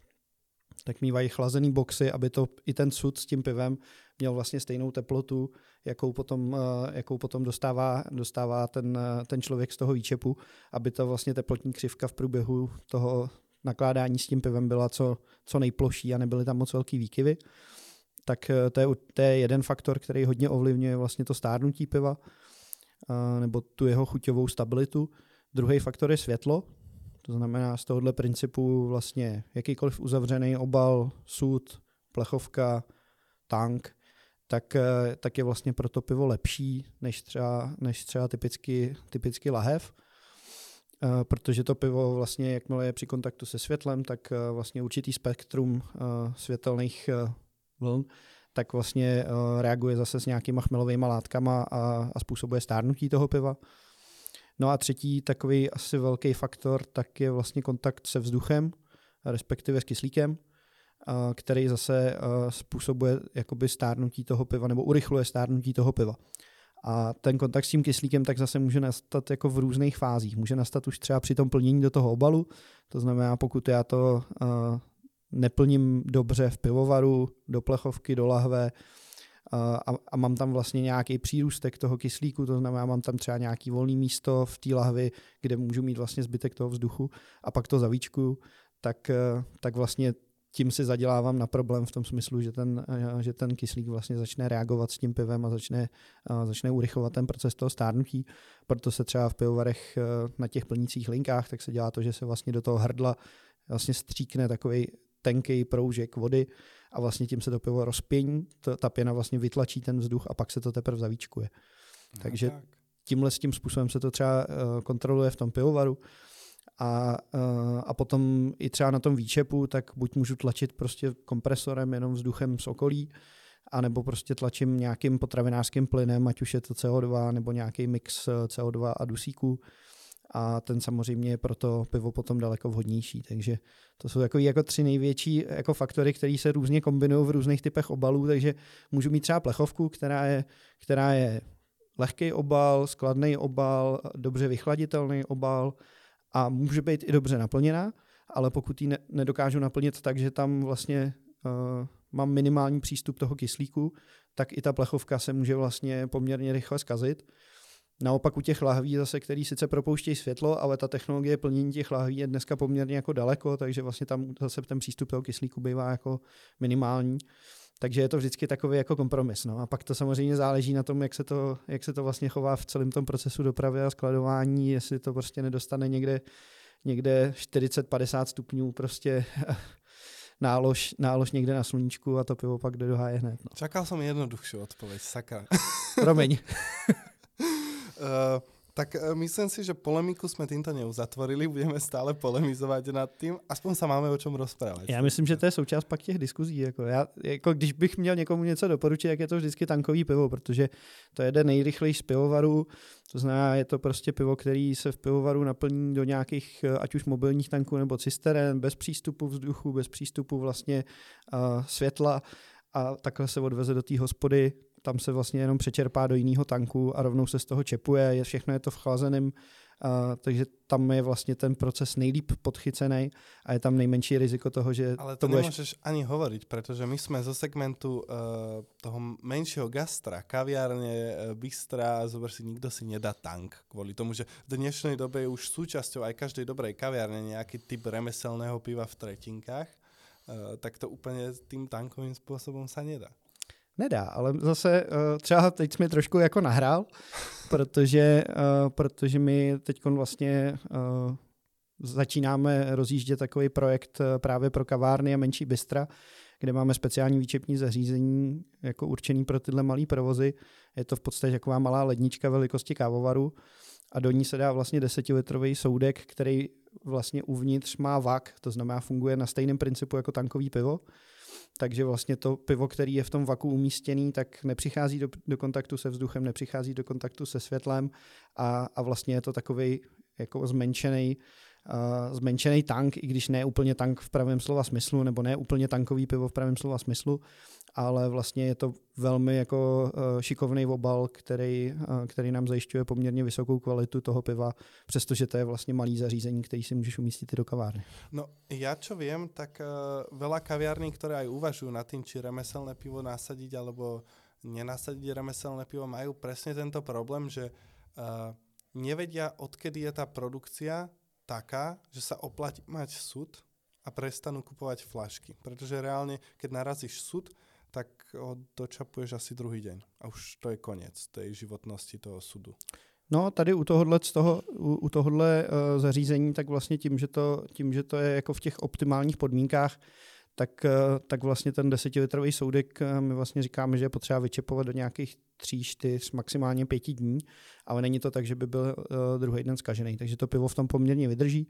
tak mývají chlazený boxy, aby to i ten sud s tím pivem měl vlastně stejnou teplotu, jakou potom, eh, jakou potom dostává, dostává ten, eh, ten člověk z toho výčepu, aby ta vlastně teplotní křivka v průběhu toho nakládání s tím pivem byla co, co nejploší a nebyly tam moc velký výkyvy. Tak eh, to je, to je jeden faktor, který hodně ovlivňuje vlastně to stárnutí piva nebo tu jeho chuťovou stabilitu. Druhý faktor je světlo, to znamená z tohohle principu vlastně jakýkoliv uzavřený obal, sud, plechovka, tank, tak, eh, tak je vlastně pro to pivo lepší než třeba, než třeba typicky, typicky lahev, eh, protože to pivo vlastně, jakmile je při kontaktu se světlem, tak eh, vlastně určitý spektrum světelných vln tak vlastně reaguje zase s nějakýma chmelovými látkama a, a způsobuje stárnutí toho piva. No a třetí takový asi velký faktor, tak je vlastně kontakt se vzduchem, respektive s kyslíkem, který zase způsobuje jakoby stárnutí toho piva nebo urychluje stárnutí toho piva. A ten kontakt s tím kyslíkem tak zase může nastat jako v různých fázích. Může nastat už třeba při tom plnění do toho obalu, to znamená, pokud já to neplním dobře v pivovaru, do plechovky, do lahve, a, a mám tam vlastně nějaký přírůstek toho kyslíku, to znamená, mám tam třeba nějaký volný místo v té lahvi, kde můžu mít vlastně zbytek toho vzduchu a pak to zavíčkuju, tak, tak vlastně tím si zadělávám na problém v tom smyslu, že ten, že ten kyslík vlastně začne reagovat s tím pivem a začne, a začne urychlovat ten proces toho stárnutí. Proto se třeba v pivovarech na těch plnících linkách tak se dělá to, že se vlastně do toho hrdla vlastně stříkne takový tenký proužek vody a vlastně tím se to pivo rozpění, ta pěna vlastně vytlačí ten vzduch a pak se to teprve zavíčkuje. No, Takže tak. tímhle s tím způsobem se to třeba kontroluje v tom pivovaru a, uh, a potom i třeba na tom výčepu, tak buď můžu tlačit prostě kompresorem jenom vzduchem z okolí, anebo prostě tlačím nějakým potravinářským plynem, ať už je to CO2 nebo nějaký mix eh, CO2 a dusíku a ten samozřejmě je pro to pivo potom daleko vhodnější. Takže to jsou jako, jako tři největší jako faktory, které se různě kombinují v různých typech obalů, takže můžu mít třeba plechovku, která je, která je lehký obal, skladný obal, dobře vychladitelný obal a může být i dobře naplněná, ale pokud ji ne, nedokážu naplnit tak, že tam vlastně uh, mám minimální přístup toho kyslíku, tak i ta plechovka se může vlastně poměrně rychle zkazit. Naopak u těch lahví zase, který sice propouštějí světlo, ale ta technologie plnění těch lahví je dneska poměrně jako daleko, takže vlastně tam zase ten přístup toho kyslíku bývá jako minimální. Takže je to vždycky takový jako kompromis. No. A pak to samozřejmě záleží na tom, jak se to, jak se to vlastně chová v celém tom procesu dopravy a skladování, jestli to prostě nedostane někde, někde 40-50 stupňů prostě *laughs* nálož, nálož někde na sluníčku a to pivo pak jde do háje hned. No. Čakal jsem jednoduchší odpověď, sakra. Promiň. Uh, *laughs* tak uh, myslím si, že polemiku jsme týmto neuzatvorili, budeme stále polemizovat nad tím, aspoň se máme o čem rozprávat. Já myslím, že to je součást pak těch diskuzí. Jako já, jako když bych měl někomu něco doporučit, jak je to vždycky tankový pivo, protože to je nejrychlejší z pivovarů, to znamená, je to prostě pivo, který se v pivovaru naplní do nějakých, eh, ať už mobilních tanků nebo cisteren, bez přístupu vzduchu, bez přístupu vlastně uh, světla a takhle se odveze do té hospody tam se vlastně jenom přečerpá do jiného tanku a rovnou se z toho čepuje, je, všechno je to v chlazeném, takže tam je vlastně ten proces nejlíp podchycený a je tam nejmenší riziko toho, že... Ale to, to budeš... nemůžeš ani hovoriť, protože my jsme zo segmentu uh, toho menšího gastra, kaviárně, uh, bystra, zober si, nikdo si nedá tank kvůli tomu, že v dnešnej době je už súčasťou aj každej dobrej kaviárne nějaký typ remeselného piva v tretinkách, uh, tak to úplně tým tankovým způsobem se nedá. Nedá, ale zase uh, třeba teď jsme trošku jako nahrál, *laughs* protože, uh, protože my teď vlastně uh, začínáme rozjíždět takový projekt právě pro kavárny a menší bystra, kde máme speciální výčepní zařízení jako určený pro tyhle malé provozy. Je to v podstatě taková malá lednička velikosti kávovaru a do ní se dá vlastně desetilitrový soudek, který vlastně uvnitř má vak, to znamená funguje na stejném principu jako tankový pivo takže vlastně to pivo, který je v tom vaku umístěný, tak nepřichází do, do kontaktu se vzduchem, nepřichází do kontaktu se světlem a, a vlastně je to takový jako zmenšený uh, zmenšený tank, i když ne úplně tank v pravém slova smyslu, nebo ne úplně tankový pivo v pravém slova smyslu, ale vlastně je to velmi jako uh, šikovný obal, který, uh, který nám zajišťuje poměrně vysokou kvalitu toho piva, přestože to je vlastně malý zařízení, který si můžeš umístit i do kavárny. No, já čo vím, tak uh, veľa kavární, které aj uvažují na tým, či remeselné pivo nasadiť, alebo nenasadiť remeselné pivo, mají přesně tento problém, že uh, nevedia, odkedy je ta produkcia taká, že sa oplatí mať sud a prestanú kupovať flašky. Pretože reálne, keď narazíš sud, ho dočapuješ asi druhý den. A už to je konec tej životnosti toho sudu. No, tady u tohohle, z toho, u, u tohohle uh, zařízení, tak vlastně tím že, to, tím, že to je jako v těch optimálních podmínkách, tak, uh, tak vlastně ten desetilitrový soudek, uh, my vlastně říkáme, že je potřeba vyčepovat do nějakých tří, čtyř, maximálně pěti dní, ale není to tak, že by byl uh, druhý den zkažený, takže to pivo v tom poměrně vydrží.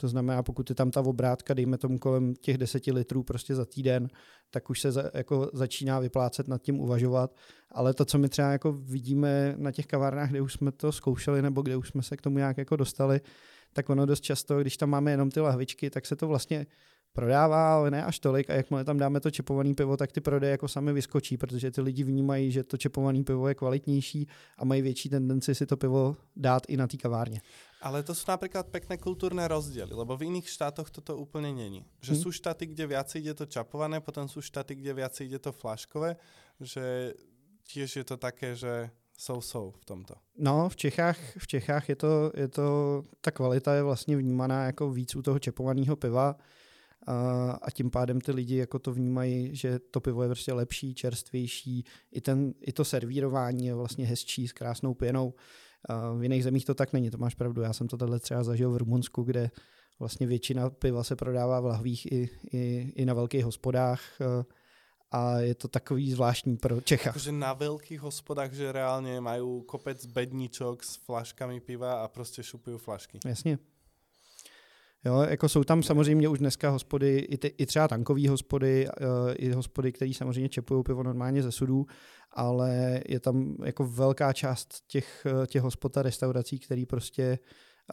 To znamená, pokud je tam ta obrátka, dejme tomu kolem těch deseti litrů prostě za týden, tak už se za, jako začíná vyplácet nad tím uvažovat. Ale to, co my třeba jako vidíme na těch kavárnách, kde už jsme to zkoušeli nebo kde už jsme se k tomu nějak jako dostali, tak ono dost často, když tam máme jenom ty lahvičky, tak se to vlastně prodává, ale ne až tolik a jakmile tam dáme to čepované pivo, tak ty prodeje jako sami vyskočí, protože ty lidi vnímají, že to čepované pivo je kvalitnější a mají větší tendenci si to pivo dát i na té kavárně. Ale to sú napríklad pekné kultúrne rozdiely, lebo v iných štátoch toto úplne není. Že hmm. sú štáty, kde viac ide to čapované, potom sú štáty, kde viac ide to flaškové, že tiež je to také, že jsou jsou v tomto. No, v Čechách, v Čechách je to, je to, ta kvalita je vlastně vnímaná jako víc u toho čepovaného piva a, a tím pádem ty lidi jako to vnímají, že to pivo je prostě lepší, čerstvější, i, ten, i to servírování je vlastně hezčí s krásnou pěnou. A v jiných zemích to tak není, to máš pravdu. Já jsem to tady třeba zažil v Rumunsku, kde vlastně většina piva se prodává v lahvích i, i, i na velkých hospodách a je to takový zvláštní pro Čecha. Takže na velkých hospodách, že reálně mají kopec bedničok s flaškami piva a prostě šupují flašky. Jasně. Jo, jako jsou tam samozřejmě už dneska hospody, i, ty, i třeba tankové hospody, uh, i hospody, které samozřejmě čepují pivo normálně ze sudů, ale je tam jako velká část těch, eh, těch hospod a restaurací, které prostě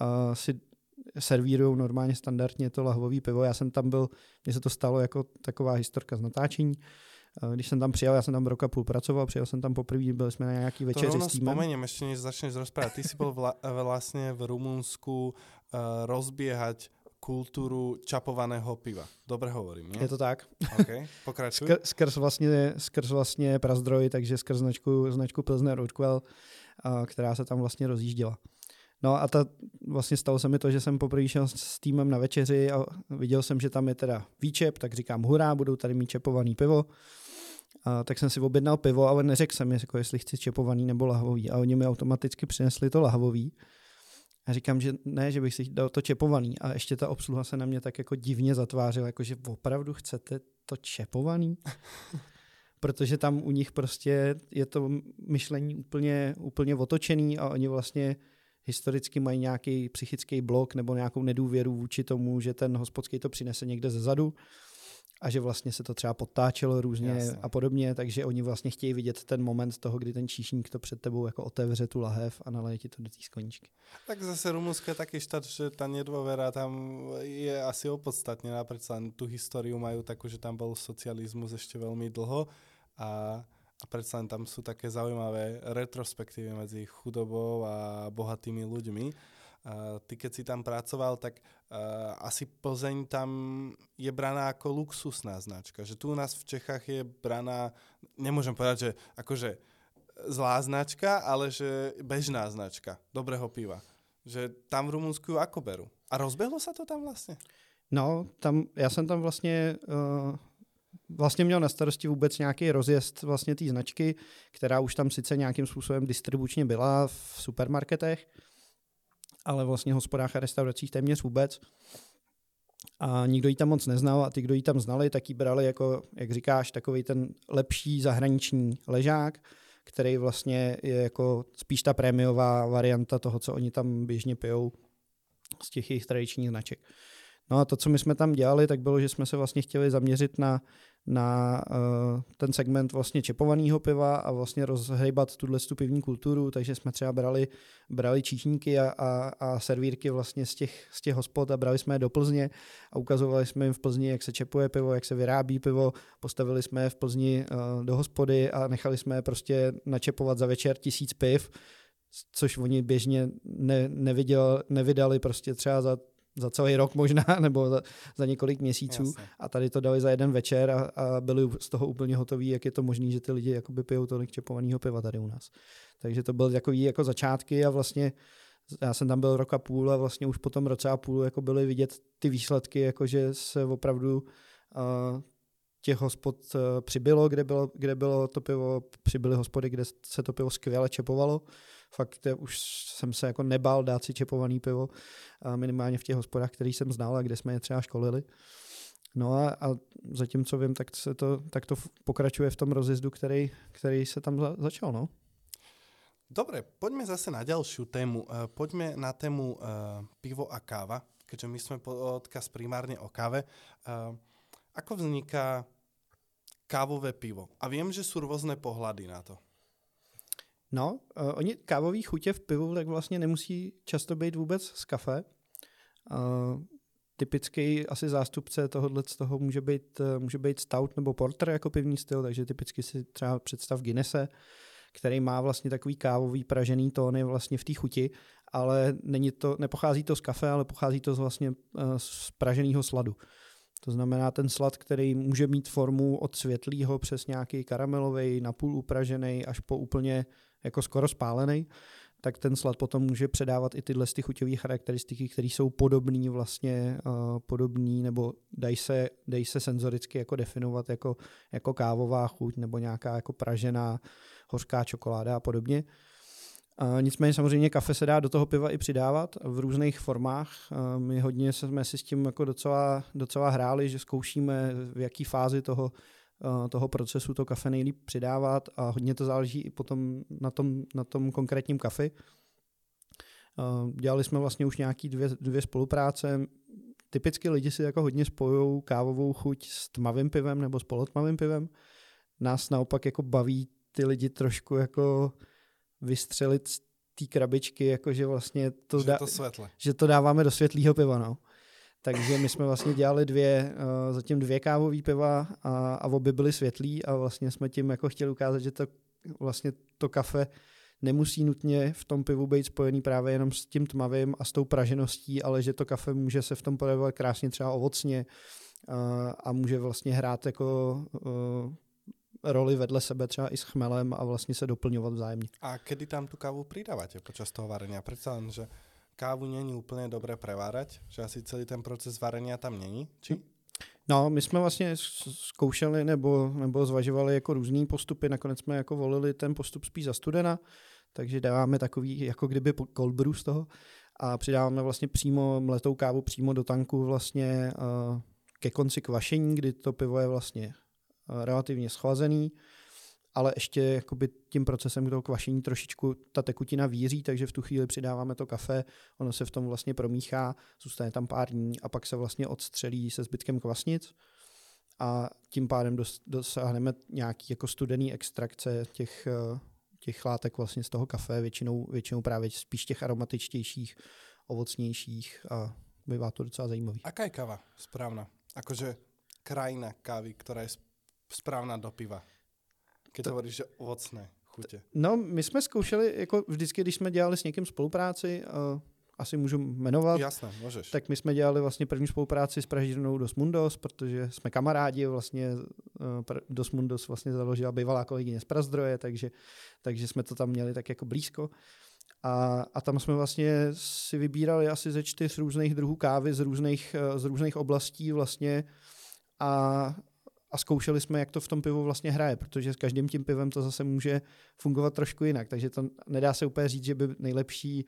uh, si servírují normálně standardně to lahvový pivo. Já jsem tam byl, mně se to stalo jako taková historka z natáčení. Když jsem tam přijel, já jsem tam rok a půl pracoval, přijel jsem tam poprvé, byli jsme na nějaký večeři s týmem. Spomeniem, ještě než začneš rozprávat. Ty jsi byl vla, vlastně v Rumunsku uh, rozběhať kulturu čapovaného piva. Dobře hovorím, ne? Je to tak. Okay, *laughs* pokračuj. Skr, skrz, vlastně, skrz vlastně Prazdroj, takže skrz značku, značku Pilsner Urquell, která se tam vlastně rozjížděla. No a ta, vlastně stalo se mi to, že jsem poprvé šel s týmem na večeři a viděl jsem, že tam je teda výčep, tak říkám hurá, budou tady mít čepovaný pivo. A tak jsem si objednal pivo, ale neřekl jsem, jako jestli chci čepovaný nebo lahvový. A oni mi automaticky přinesli to lahvový. A říkám, že ne, že bych si dal to čepovaný. A ještě ta obsluha se na mě tak jako divně zatvářila, jako že opravdu chcete to čepovaný? *laughs* Protože tam u nich prostě je to myšlení úplně, úplně otočený a oni vlastně historicky mají nějaký psychický blok nebo nějakou nedůvěru vůči tomu, že ten hospodský to přinese někde ze zadu a že vlastně se to třeba podtáčelo různě Jasně. a podobně, takže oni vlastně chtějí vidět ten moment toho, kdy ten číšník to před tebou jako otevře tu lahev a naleje ti to do té skoničky. Tak zase Rumunsko je taky štát, že ta nedôvera tam je asi opodstatněná, protože tu historiu mají takovou, že tam byl socialismus ještě velmi dlho a a predsa tam sú také zaujímavé retrospektívy medzi chudobou a bohatými ľuďmi. Uh, ty keď si tam pracoval, tak uh, asi Plzeň tam je braná ako luxusná značka. Že tu u nás v Čechách je braná, nemôžem povedať, že akože zlá značka, ale že bežná značka dobrého piva. Že tam v Rumunsku ako berú. A rozbehlo sa to tam vlastně? No, tam, já jsem tam vlastně uh, vlastně měl na starosti vůbec nějaký rozjezd vlastně té značky, která už tam sice nějakým způsobem distribučně byla v supermarketech, ale vlastně hospodách a restauracích téměř vůbec. A nikdo ji tam moc neznal a ty, kdo ji tam znali, tak ji brali jako, jak říkáš, takový ten lepší zahraniční ležák, který vlastně je jako spíš ta prémiová varianta toho, co oni tam běžně pijou z těch jejich tradičních značek. No a to, co my jsme tam dělali, tak bylo, že jsme se vlastně chtěli zaměřit na, na uh, ten segment vlastně čepovaného piva a vlastně rozhejbat tuhle pivní kulturu, takže jsme třeba brali, brali číšníky a, a, a servírky vlastně z těch, z těch hospod a brali jsme je do Plzně a ukazovali jsme jim v Plzni, jak se čepuje pivo, jak se vyrábí pivo, postavili jsme je v Plzni uh, do hospody a nechali jsme je prostě načepovat za večer tisíc piv, což oni běžně ne, neviděl, nevydali prostě třeba za za celý rok možná, *laughs* nebo za, za několik měsíců. Jasně. A tady to dali za jeden večer a, a byli z toho úplně hotoví, jak je to možné, že ty lidi jakoby pijou tolik čepovaného piva tady u nás. Takže to byl takový jako začátky a vlastně já jsem tam byl rok a půl a vlastně už po tom roce a půl jako byly vidět ty výsledky, jako že se opravdu uh, těch hospod uh, přibylo, kde bylo, kde bylo to pivo, přibyly hospody, kde se to pivo skvěle čepovalo fakt už jsem se jako nebál dát si čepovaný pivo, a minimálně v těch hospodách, který jsem znal a kde jsme je třeba školili. No a, a zatím, co vím, tak, se to, tak to pokračuje v tom rozjezdu, který, který se tam za, začal. No. Dobre, poďme zase na ďalšiu tému. Uh, poďme na tému uh, pivo a káva, keďže my sme odkaz primárne o káve. Uh, ako vzniká kávové pivo? A viem, že sú rôzne pohľady na to. No, uh, oni kávový chutě v pivu tak vlastně nemusí často být vůbec z kafe. Uh, typický asi zástupce tohohle z toho může být, uh, může být stout nebo porter jako pivní styl, takže typicky si třeba představ Guinnesse, který má vlastně takový kávový pražený tóny vlastně v té chuti ale není to, nepochází to z kafe, ale pochází to z vlastně z praženého sladu. To znamená ten slad, který může mít formu od světlého přes nějaký karamelový, napůl upražený až po úplně jako skoro spálený, tak ten slad potom může předávat i tyhle ty chuťové charakteristiky, které jsou podobné vlastně, uh, podobný, nebo dají se, dají se senzoricky jako definovat jako, jako kávová chuť nebo nějaká jako pražená hořká čokoláda a podobně. Uh, nicméně samozřejmě kafe se dá do toho piva i přidávat v různých formách. Uh, my hodně jsme si s tím jako docela, docela hráli, že zkoušíme v jaký fázi toho toho procesu to kafe nejlíp přidávat a hodně to záleží i potom na tom, na tom konkrétním kafi. Eh, dělali jsme vlastně už nějaký dvě, dvě spolupráce. Typicky lidi si jako hodně spojují kávovou chuť s tmavým pivem nebo s polotmavým pivem. Nás naopak jako baví ty lidi trošku jako vystřelit z té krabičky, jakože vlastně to, že, dá, to světle. že to dáváme do světlého piva. No. Takže my jsme vlastně dělali dvě, uh, zatím dvě kávové piva a, a obě byly světlý a vlastně jsme tím jako chtěli ukázat, že to vlastně to kafe nemusí nutně v tom pivu být spojený právě jenom s tím tmavým a s tou pražeností, ale že to kafe může se v tom podevovat krásně třeba ovocně uh, a může vlastně hrát jako uh, roli vedle sebe třeba i s chmelem a vlastně se doplňovat vzájemně. A kdy tam tu kávu přidáváte počas toho varenia? Představím, že kávu není úplně dobré prevárať, že asi celý ten proces varenia tam není, či? No, my jsme vlastně zkoušeli nebo, nebo zvažovali jako různý postupy, nakonec jsme jako volili ten postup spíš za studena, takže dáváme takový jako kdyby cold brew z toho a přidáváme vlastně přímo mletou kávu přímo do tanku vlastně uh, ke konci kvašení, kdy to pivo je vlastně uh, relativně schlazený ale ještě jakoby tím procesem toho kvašení trošičku ta tekutina víří, takže v tu chvíli přidáváme to kafe, ono se v tom vlastně promíchá, zůstane tam pár dní a pak se vlastně odstřelí se zbytkem kvasnic a tím pádem dos, dosáhneme nějaký jako studený extrakce těch, těch látek vlastně z toho kafe, většinou, většinou právě spíš těch aromatičtějších, ovocnějších a bývá to docela zajímavý. Aká je káva správná? Akože krajina kávy, která je správná do piva? Hovoríš, že ovocné chutě. No, my jsme zkoušeli, jako vždycky, když jsme dělali s někým spolupráci, uh, asi můžu jmenovat. Jasné, můžeš. Tak my jsme dělali vlastně první spolupráci s pražírnou Dos Mundos, protože jsme kamarádi, vlastně uh, Dos Mundos vlastně založila bývalá kolegyně z Prazdroje, takže, takže jsme to tam měli tak jako blízko. A, a tam jsme vlastně si vybírali asi ze čtyř různých druhů kávy z různých, z různých oblastí vlastně a a zkoušeli jsme, jak to v tom pivu vlastně hraje, protože s každým tím pivem to zase může fungovat trošku jinak, takže to nedá se úplně říct, že by nejlepší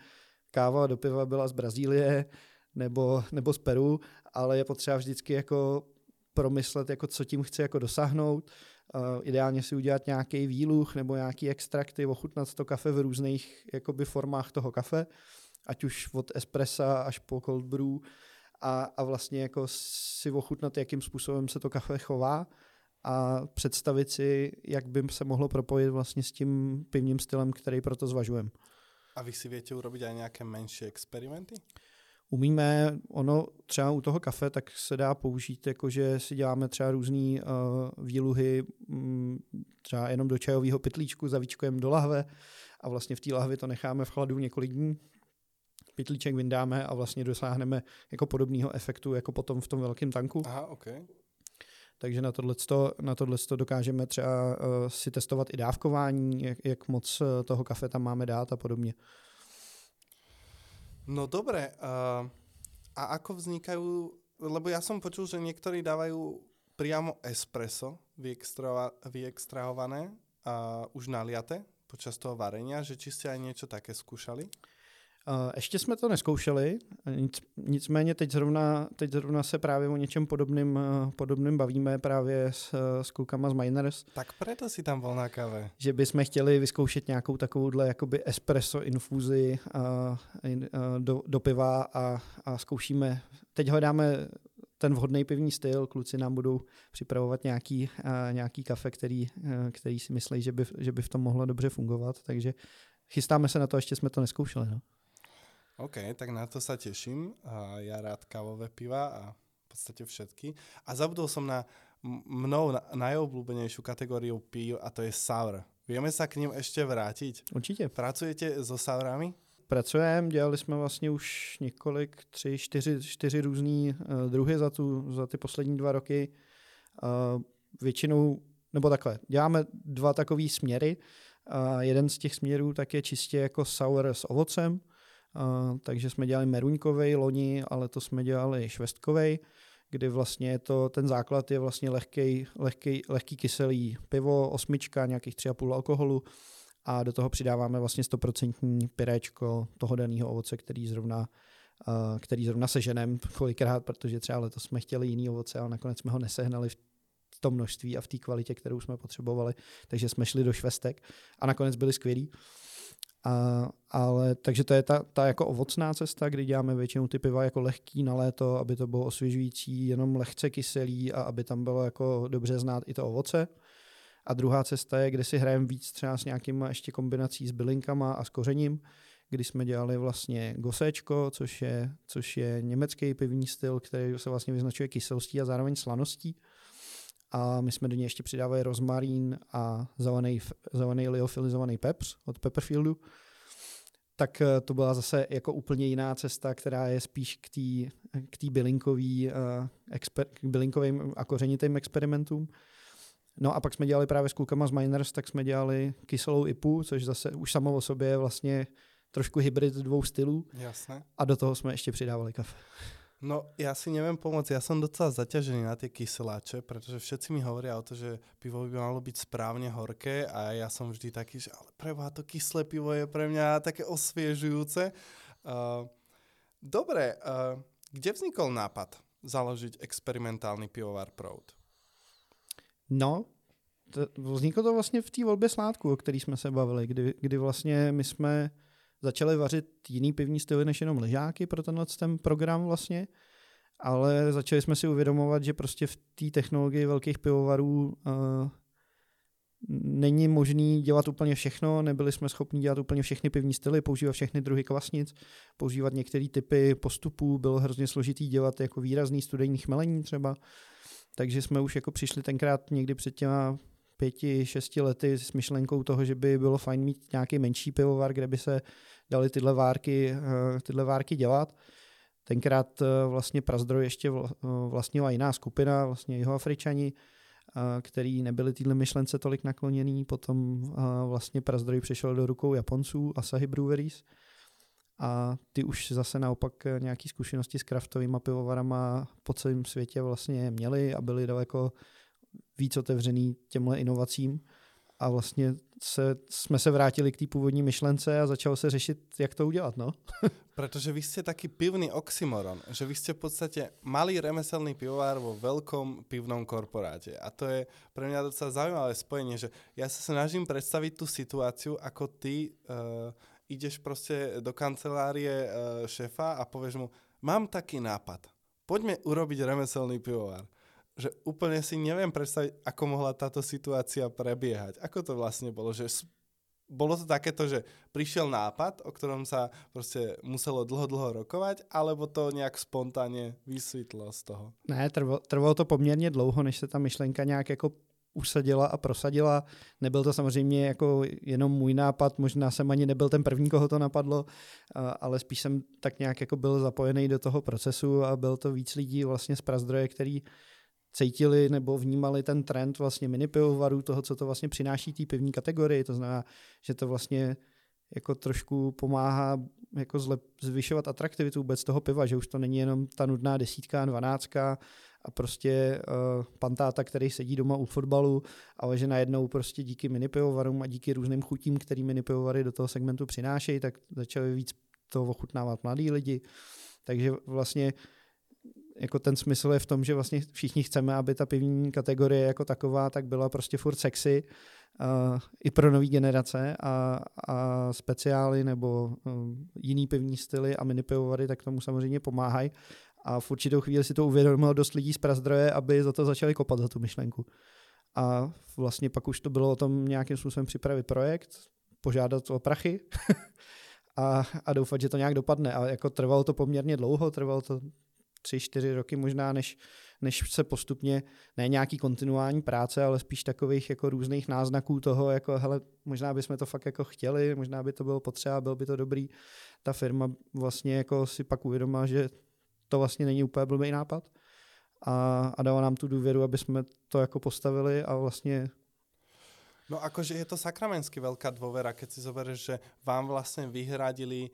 káva do piva byla z Brazílie nebo, nebo z Peru, ale je potřeba vždycky jako promyslet, jako co tím chci jako dosáhnout. Uh, ideálně si udělat nějaký výluch nebo nějaký extrakty, ochutnat to kafe v různých jakoby, formách toho kafe, ať už od espressa až po cold brew a, a vlastně jako si ochutnat, jakým způsobem se to kafe chová a představit si, jak by se mohlo propojit vlastně s tím pivním stylem, který proto zvažujeme. A vy si větě urobit aj nějaké menší experimenty? Umíme, ono třeba u toho kafe, tak se dá použít, jakože si děláme třeba různé uh, výluhy, um, třeba jenom do čajového pytlíčku, zavíčkujeme do lahve a vlastně v té lahvi to necháme v chladu několik dní, pytlíček vyndáme a vlastně dosáhneme jako podobného efektu jako potom v tom velkém tanku. Aha, okay. Takže na tohle, na tohle dokážeme třeba uh, si testovat i dávkování, jak, jak moc uh, toho kafe tam máme dát a podobně. No dobré. Uh, a ako vznikají, lebo já jsem počul, že někteří dávají priamo espresso vyextrahované a už naliate počas toho varenia, že či ste aj niečo také skúšali? Ještě jsme to neskoušeli, nic, nicméně teď zrovna, teď zrovna se právě o něčem podobným, podobným bavíme právě s, s klukama z Miners. Tak proto si tam volná káva. Že bychom chtěli vyzkoušet nějakou takovouhle jakoby espresso infuzi a, a, do, do piva a, a zkoušíme, teď hledáme ten vhodný pivní styl, kluci nám budou připravovat nějaký, a, nějaký kafe, který, a, který si myslí, že by, že by v tom mohlo dobře fungovat, takže chystáme se na to, ještě jsme to neskoušeli. No. OK, tak na to sa teším. A ja rád kávové piva a v podstate všetky. A zabudol som na mnou najobľúbenejšiu kategóriu pív a to je sour. Vieme sa k ním ešte vrátiť? Určite. Pracujete so sourami? pracujeme, dělali jsme vlastně už několik, tři, čtyři, čtyři různý uh, druhy za, tu, za ty poslední dva roky. Uh, většinou, nebo takhle, děláme dva takové směry. Uh, jeden z těch směrů tak je čistě jako sour s ovocem, uh, takže jsme dělali meruňkovej loni, ale to jsme dělali švestkovej, kdy vlastně to, ten základ je vlastně lehký, lehký, lehký kyselý pivo, osmička, nějakých 3,5 alkoholu, a do toho přidáváme vlastně 100% pyréčko toho daného ovoce, který zrovna, uh, který zrovna seženem kolikrát, protože třeba letos jsme chtěli jiný ovoce, ale nakonec jsme ho nesehnali v tom množství a v té kvalitě, kterou jsme potřebovali, takže jsme šli do švestek a nakonec byli skvělí. A, ale takže to je ta, ta jako ovocná cesta, kdy děláme většinou ty piva jako lehký na léto, aby to bylo osvěžující, jenom lehce kyselý a aby tam bylo jako dobře znát i to ovoce. A druhá cesta je, kde si hrajeme víc třeba s nějakýma ještě kombinací s bylinkama a s kořením, kdy jsme dělali vlastně gosečko, což je, což je německý pivní styl, který se vlastně vyznačuje kyselostí a zároveň slaností. A my jsme do něj ještě přidávali rozmarín a zelený, zelený liofilizovaný pepř od Pepperfieldu. Tak eh, to byla zase jako úplně jiná cesta, která je spíš k té k bylinkový, uh, exper, k bylinkovým a kořenitým experimentům. No a pak jsme dělali právě s klukama z Miners, tak jsme dělali kyselou IPu, což zase už samo o sobě je vlastně trošku hybrid dvou stylů. Jasné. A do toho jsme ještě přidávali kafe. No, ja si neviem pomôcť, ja som docela zaťažený na tie kyseláče, pretože všetci mi hovoria o to, že pivo by malo byť správne horké a ja som vždy taký, že ale preboha, to kyslé pivo je pre mňa také osviežujúce. Uh, dobre, uh, kde vznikol nápad založiť experimentálny pivovar Proud? No, to, vzniklo to vlastně v té volbě sládku, o který jsme se bavili, kdy, kdy vlastně my jsme začali vařit jiný pivní styly než jenom ležáky pro tenhle ten program vlastně, ale začali jsme si uvědomovat, že prostě v té technologii velkých pivovarů uh, není možný dělat úplně všechno, nebyli jsme schopni dělat úplně všechny pivní styly, používat všechny druhy kvasnic, používat některé typy postupů, bylo hrozně složitý dělat jako výrazný studijní chmelení třeba, takže jsme už jako přišli tenkrát někdy před těma pěti, šesti lety s myšlenkou toho, že by bylo fajn mít nějaký menší pivovar, kde by se dali tyhle várky, eh, tyhle várky dělat. Tenkrát eh, vlastně Prazdroj ještě eh, vlastnila jiná skupina, vlastně jeho Afričani, který nebyli týhle myšlence tolik nakloněný. Potom vlastně Prazdroj přešel do rukou Japonců, Asahi Breweries, a ty už zase naopak nějaké zkušenosti s kraftovými pivovarama po celém světě vlastně měli a byli daleko víc otevřený těmhle inovacím a vlastně se, jsme se vrátili k té původní myšlence a začalo se řešit, jak to udělat. No? *laughs* Protože vy jste taky pivný oxymoron, že vy jste v podstatě malý remeselný pivovár vo velkom pivnom korporáte. A to je pro mě docela zaujímavé spojení, že já se snažím představit tu situaci, ako ty uh, ideš prostě do kancelárie uh, šéfa a povieš mu, mám taký nápad, poďme urobiť remeselný pivovar. Že úplne si neviem predstaviť, ako mohla táto situácia prebiehať. Ako to vlastne bolo? Že bolo to takéto, že prišiel nápad, o ktorom sa prostě muselo dlho, dlho rokovať, alebo to nějak spontánně vysvětlo z toho? Ne, trvalo, trvalo to poměrně dlouho, než se ta myšlenka nějak jako usadila a prosadila. Nebyl to samozřejmě jako jenom můj nápad, možná jsem ani nebyl ten první, koho to napadlo, ale spíš jsem tak nějak jako byl zapojený do toho procesu a byl to víc lidí vlastně z Prazdroje, který cítili nebo vnímali ten trend vlastně mini pivovarů, toho, co to vlastně přináší té pivní kategorii. To znamená, že to vlastně jako trošku pomáhá jako zlep, zvyšovat atraktivitu vůbec toho piva, že už to není jenom ta nudná desítka, dvanáctka, a prostě uh, pantáta, který sedí doma u fotbalu, ale že najednou prostě díky minipivovarům a díky různým chutím, který minipivovary do toho segmentu přinášejí, tak začali víc to ochutnávat mladí lidi. Takže vlastně jako ten smysl je v tom, že vlastně všichni chceme, aby ta pivní kategorie jako taková tak byla prostě furt sexy uh, i pro nové generace a, a speciály nebo uh, jiný pivní styly a mini pivovary tak tomu samozřejmě pomáhají a v určitou chvíli si to uvědomilo dost lidí z Prazdroje, aby za to začali kopat, za tu myšlenku. A vlastně pak už to bylo o tom nějakým způsobem připravit projekt, požádat o prachy *laughs* a, a doufat, že to nějak dopadne. A jako trvalo to poměrně dlouho, trvalo to tři, čtyři roky možná, než, než se postupně, ne nějaký kontinuální práce, ale spíš takových jako různých náznaků toho, jako hele, možná bychom to fakt jako chtěli, možná by to bylo potřeba, byl by to dobrý. Ta firma vlastně jako si pak uvědomila, že to vlastně není úplně blbý nápad a, a dala nám tu důvěru, aby jsme to jako postavili a vlastně No akože je to sakramensky veľká dôvera, keď si zoberieš, že vám vlastne vyhradili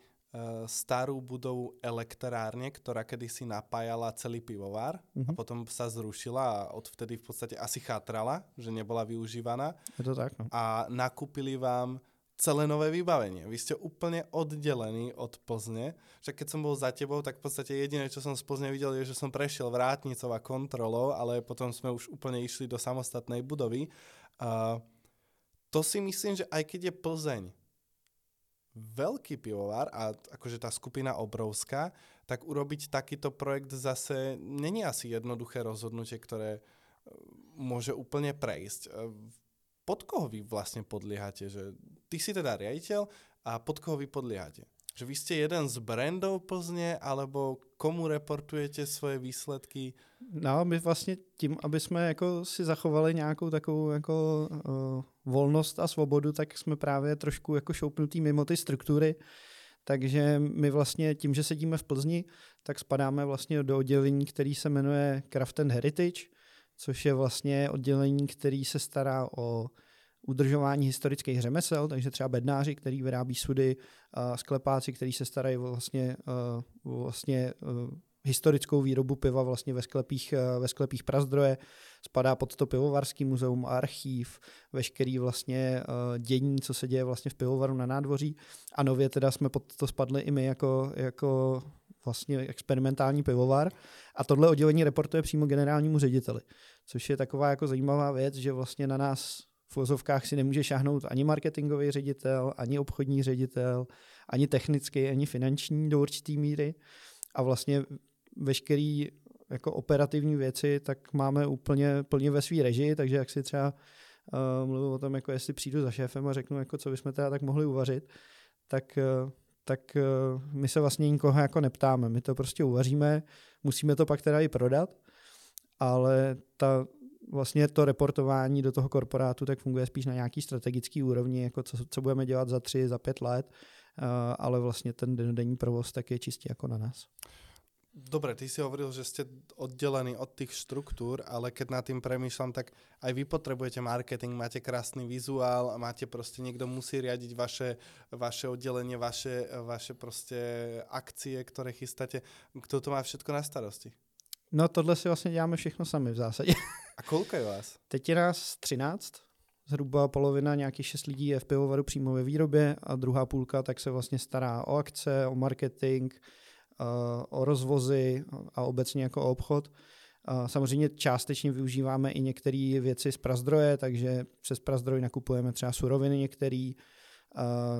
starú budovu elektrárne, ktorá kedysi napájala celý pivovar mm-hmm. a mhm. potom sa zrušila a odvtedy v podstate asi chátrala, že nebola využívaná. Je to tak, no. A nakúpili vám celé nové vybavenie. Vy ste úplne oddelení od Plzne. Že keď som bol za tebou, tak v podstate jediné, čo som z Plzne videl, je, že som prešiel vrátnicou a kontrolou, ale potom sme už úplne išli do samostatnej budovy. Uh, to si myslím, že aj keď je Plzeň veľký pivovar a akože tá skupina obrovská, tak urobiť takýto projekt zase není asi jednoduché rozhodnutie, ktoré môže úplne prejsť. Pod koho vy vlastne podliehate? Že ty si teda riaditeľ a pod koho vy podliehate? Že vy ste jeden z brandov Plzně, alebo komu reportujete svoje výsledky? No, my vlastně tím, aby jsme jako si zachovali nějakou takovou jako uh, volnost a svobodu, tak jsme právě trošku jako šoupnutý mimo ty struktury. Takže my vlastně tím, že sedíme v Plzni, tak spadáme vlastně do oddělení, který se jmenuje Craft and Heritage, což je vlastně oddělení, který se stará o udržování historických řemesel, takže třeba bednáři, který vyrábí sudy, sklepáci, který se starají vlastně, vlastně historickou výrobu piva vlastně ve sklepích, ve sklepích Prazdroje, spadá pod to pivovarský muzeum, archív, veškerý vlastně dění, co se děje vlastně v pivovaru na nádvoří. A nově teda jsme pod to spadli i my jako, jako vlastně experimentální pivovar. A tohle oddělení reportuje přímo generálnímu řediteli, což je taková jako zajímavá věc, že vlastně na nás v vozovkách si nemůže šáhnout ani marketingový ředitel, ani obchodní ředitel, ani technický, ani finanční do určitý míry. A vlastně veškerý jako operativní věci, tak máme úplně plně ve své režii, takže jak si třeba uh, mluvil o tom, jako jestli přijdu za šéfem a řeknu, jako co bychom teda tak mohli uvařit, tak, uh, tak uh, my se vlastně nikoho jako neptáme. My to prostě uvaříme, musíme to pak teda i prodat, ale ta vlastně to reportování do toho korporátu tak funguje spíš na nějaký strategický úrovni, jako co, co budeme dělat za tři, za pět let, uh, ale vlastně ten denní provoz tak je čistě jako na nás. Dobre, ty si hovoril, že ste oddelení od tých štruktúr, ale keď nad tým premýšľam, tak aj vy potrebujete marketing, máte krásny vizuál, máte proste, niekto musí riadiť vaše, vaše oddelenie, vaše, vaše proste akcie, ktoré chystáte. Kto to má všetko na starosti? No tohle si vlastně děláme všechno sami v zásadě. A kolik je vás? Teď je nás 13, zhruba polovina, nějakých 6 lidí je v pivovaru přímo ve výrobě a druhá půlka tak se vlastně stará o akce, o marketing, o rozvozy a obecně jako o obchod. Samozřejmě částečně využíváme i některé věci z prazdroje, takže přes prazdroj nakupujeme třeba suroviny některé,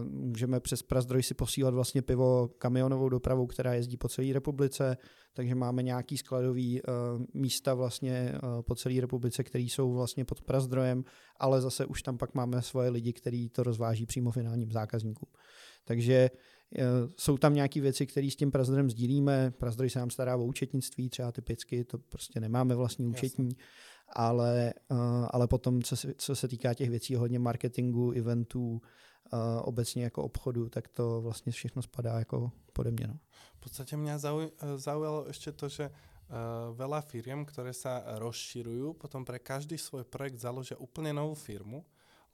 můžeme přes Prazdroj si posílat vlastně pivo kamionovou dopravou, která jezdí po celé republice, takže máme nějaký skladový uh, místa vlastně po celé republice, které jsou vlastně pod Prazdrojem, ale zase už tam pak máme svoje lidi, kteří to rozváží přímo finálním zákazníkům. Takže jsou tam nějaké věci, které s tím Prazdrojem sdílíme. Prazdroj se nám stará o účetnictví, třeba typicky, to prostě nemáme vlastní účetní. Jasně ale, ale potom, co se, co se týká těch věcí hodně marketingu, eventů, obecně jako obchodu, tak to vlastně všechno spadá jako pode mě. No. V podstatě mě zaujalo ještě to, že Uh, veľa firiem, ktoré sa rozširujú, potom pre každý svoj projekt založia úplne novú firmu,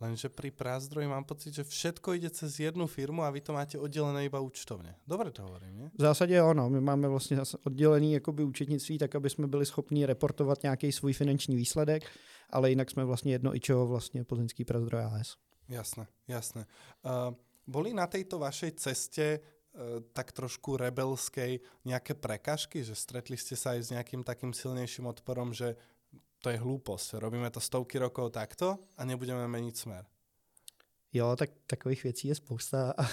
lenže pri Prázdroji mám pocit, že všetko ide cez jednu firmu a vy to máte oddelené iba účtovně. Dobre to hovorím, nie? V zásadě ano, my máme vlastně oddělený jakoby účetnictví, tak aby jsme byli schopni reportovat nějaký svůj finanční výsledek, ale jinak jsme vlastně jedno ičo vlastně Plzeňský Prázdroj AS. Jasné, jasné. Uh, boli na tejto vašej ceste uh, tak trošku rebelskej nejaké prekažky, že stretli ste sa aj s nejakým takým silnejším odporom, že to je hlúposť, robíme to stovky rokov takto a nebudeme meniť smer. Jo, tak takových věcí je spousta a,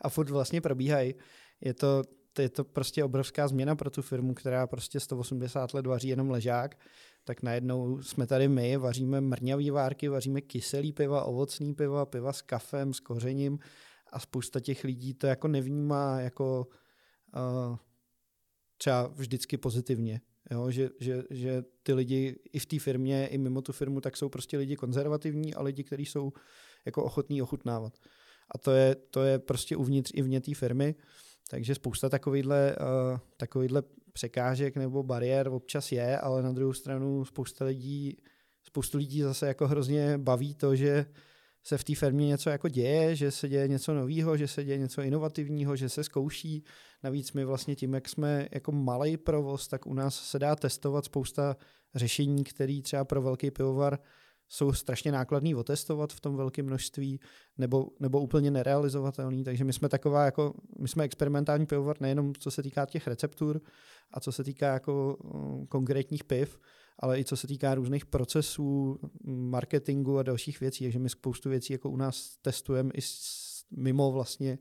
a furt vlastně probíhají. Je to, to, je to prostě obrovská změna pro tu firmu, která prostě 180 let vaří jenom ležák tak najednou jsme tady my, vaříme mrňavý várky, vaříme kyselý piva, ovocný piva, piva s kafem, s kořením a spousta těch lidí to jako nevnímá jako uh, třeba vždycky pozitivně. Jo, že, že, že ty lidi i v té firmě, i mimo tu firmu, tak jsou prostě lidi konzervativní a lidi, kteří jsou jako ochotní ochutnávat. A to je, to je prostě uvnitř i vně té firmy. Takže spousta takovýhle, uh, takovýhle překážek nebo bariér občas je, ale na druhou stranu spousta lidí, spoustu lidí zase jako hrozně baví to, že se v té firmě něco jako děje, že se děje něco nového, že se děje něco inovativního, že se zkouší. Navíc my vlastně tím, jak jsme jako malý provoz, tak u nás se dá testovat spousta řešení, které třeba pro velký pivovar jsou strašně nákladný otestovat v tom velkém množství nebo, nebo úplně nerealizovatelný. Takže my jsme taková jako, my jsme experimentální pivovar nejenom co se týká těch receptur a co se týká jako uh, konkrétních piv, ale i co se týká různých procesů, marketingu a dalších věcí. Takže my spoustu věcí jako u nás testujeme i mimo vlastně,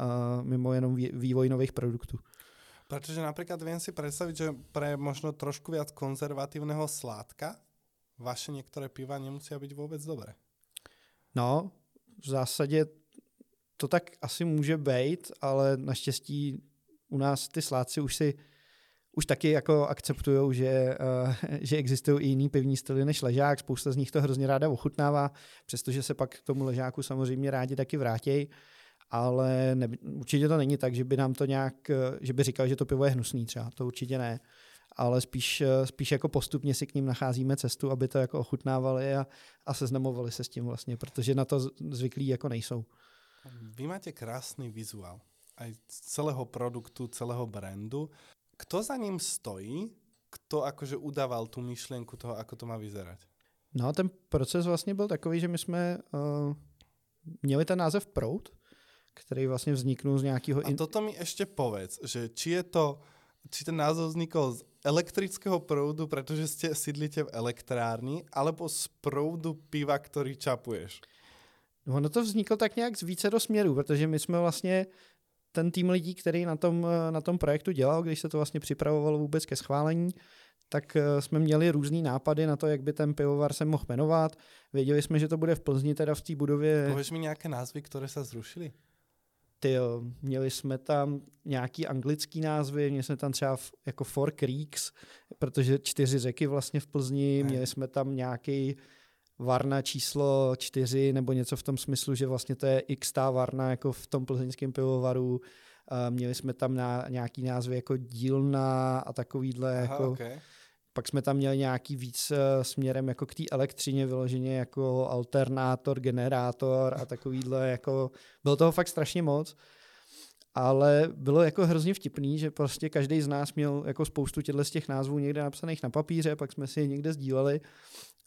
uh, mimo jenom vývoj nových produktů. Protože například vím si představit, že pre možno trošku viac konzervatívneho sládka vaše některé piva nemusí být vůbec dobré. No, v zásadě to tak asi může být, ale naštěstí u nás ty sládci už si už taky jako akceptují, že, uh, že existují i jiný pivní styly než ležák. Spousta z nich to hrozně ráda ochutnává, přestože se pak k tomu ležáku samozřejmě rádi taky vrátí. Ale ne, určitě to není tak, že by nám to nějak, eh, že by říkal, že to pivo je hnusný třeba. To určitě ne ale spíš, eh, spíš jako postupně si k ním nacházíme cestu, aby to jako ochutnávali a, a seznamovali se s tím vlastně, protože na to zvyklí jako nejsou. Vy máte krásný vizuál aj celého produktu, celého brandu. Kto za ním stojí? Kto akože udával tu myšlenku toho, ako to má vyzerať? No ten proces vlastně byl takový, že my jsme uh, měli ten název Prout, který vlastně vzniknul z nějakého... In... A toto mi ještě povedz, že či je to či ten názov vznikol z elektrického proudu, protože ste sídlíte v elektrárni, alebo z proudu piva, který čapuješ? No, ono to vzniklo tak nějak z více do směrů, protože my jsme vlastně ten tým lidí, který na tom, na tom projektu dělal, když se to vlastně připravovalo vůbec ke schválení, tak eh, jsme měli různý nápady na to, jak by ten pivovar se mohl jmenovat. Věděli jsme, že to bude v Plzni, teda v té budově. Pověš mi nějaké názvy, které se zrušily? ty jo, měli jsme tam nějaký anglický názvy, měli jsme tam třeba jako Four Creeks, protože čtyři řeky vlastně v Plzni, ne. měli jsme tam nějaký Varna číslo čtyři, nebo něco v tom smyslu, že vlastně to je x tá Varna jako v tom plzeňském pivovaru. měli jsme tam na, nějaký názvy jako dílna a takovýhle Aha, jako... Okay pak jsme tam měli nějaký víc uh, směrem jako k té elektřině vyloženě jako alternátor, generátor a takovýhle jako, bylo toho fakt strašně moc. Ale bylo jako hrozně vtipný, že prostě každý z nás měl jako spoustu těchto z těch názvů někde napsaných na papíře, pak jsme si je někde sdíleli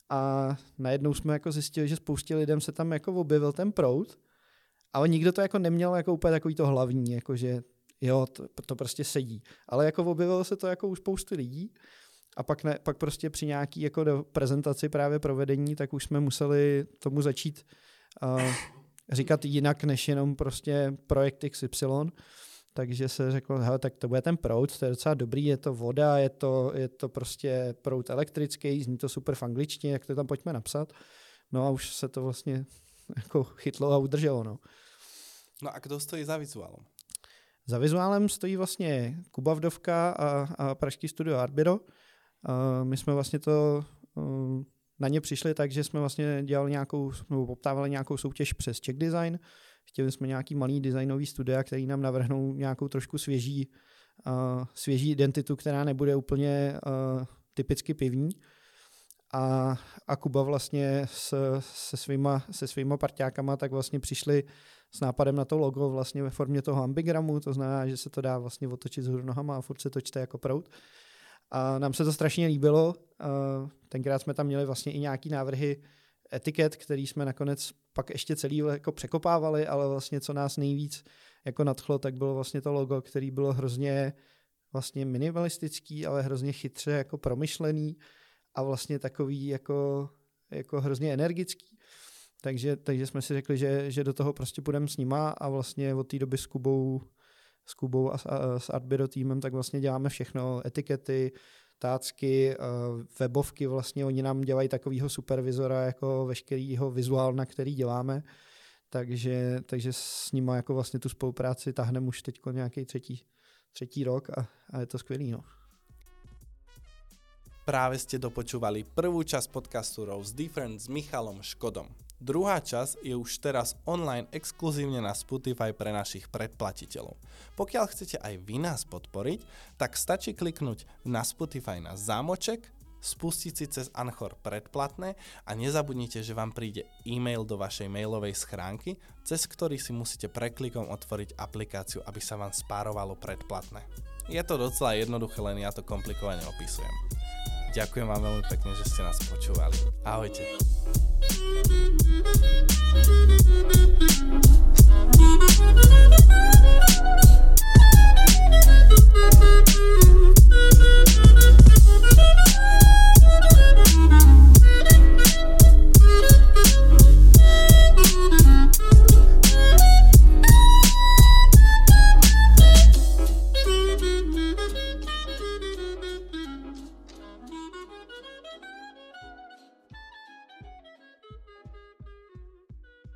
a najednou jsme jako zjistili, že spoustě lidem se tam jako objevil ten prout, ale nikdo to jako neměl jako úplně takový to hlavní, jako že jo, to, to prostě sedí. Ale jako objevilo se to jako u spousty lidí a pak, ne, pak prostě při nějaký jako prezentaci právě provedení, tak už jsme museli tomu začít uh, říkat jinak, než jenom prostě projekt XY. Takže se řeklo, hele, tak to bude ten proud, to je docela dobrý, je to voda, je to, je to prostě proud elektrický, zní to super v angličtině, jak to tam pojďme napsat. No a už se to vlastně *laughs* jako chytlo a udrželo. No, no a kdo stojí za vizuálem? Za vizuálem stojí vlastně Kuba Vdovka a, a pražský studio Arbiro. My jsme vlastně to uh, na ně přišli tak, že jsme vlastně dělali nějakou, nebo poptávali nějakou soutěž přes Czech Design. Chtěli jsme nějaký malý designový studia, který nám navrhnou nějakou trošku svěží, uh, svěží identitu, která nebude úplně uh, typicky pivní. A, a Kuba vlastně s, se, svýma, se svýma parťákama tak vlastně přišli s nápadem na to logo vlastně ve formě toho ambigramu, to znamená, že se to dá vlastně otočit z nohama a furt se to čte jako prout. A nám se to strašně líbilo. Tenkrát jsme tam měli vlastně i nějaký návrhy etiket, který jsme nakonec pak ještě celý jako překopávali, ale vlastně co nás nejvíc jako nadchlo, tak bylo vlastně to logo, který bylo hrozně vlastně minimalistický, ale hrozně chytře jako promyšlený a vlastně takový jako, jako hrozně energický. Takže, takže jsme si řekli, že, že do toho prostě půjdeme s nima a vlastně od té doby s Kubou s Kubou a, a s Artbiro týmem, tak vlastně děláme všechno, etikety, tácky, eh, webovky, vlastně oni nám dělají takového supervizora jako veškerýho vizuálna, který děláme, takže, takže s nimi jako vlastně tu spolupráci tahneme už teď nějaký třetí, třetí rok a, a je to skvělý. No. Práve ste dopočúvali prvú časť podcastu Rose Different s Michalom Škodom. Druhá časť je už teraz online exkluzívne na Spotify pre našich predplatiteľov. Pokiaľ chcete aj vy nás podporiť, tak stačí kliknúť na Spotify na zámoček, spustiť si cez Anchor predplatné a nezabudnite, že vám príde e-mail do vašej mailovej schránky, cez ktorý si musíte preklikom otvoriť aplikáciu, aby sa vám spárovalo predplatné. Je to docela jednoduché, len ja to komplikovane opisujem. Ďakujem vám veľmi pekne, že ste nás počúvali. Ahojte.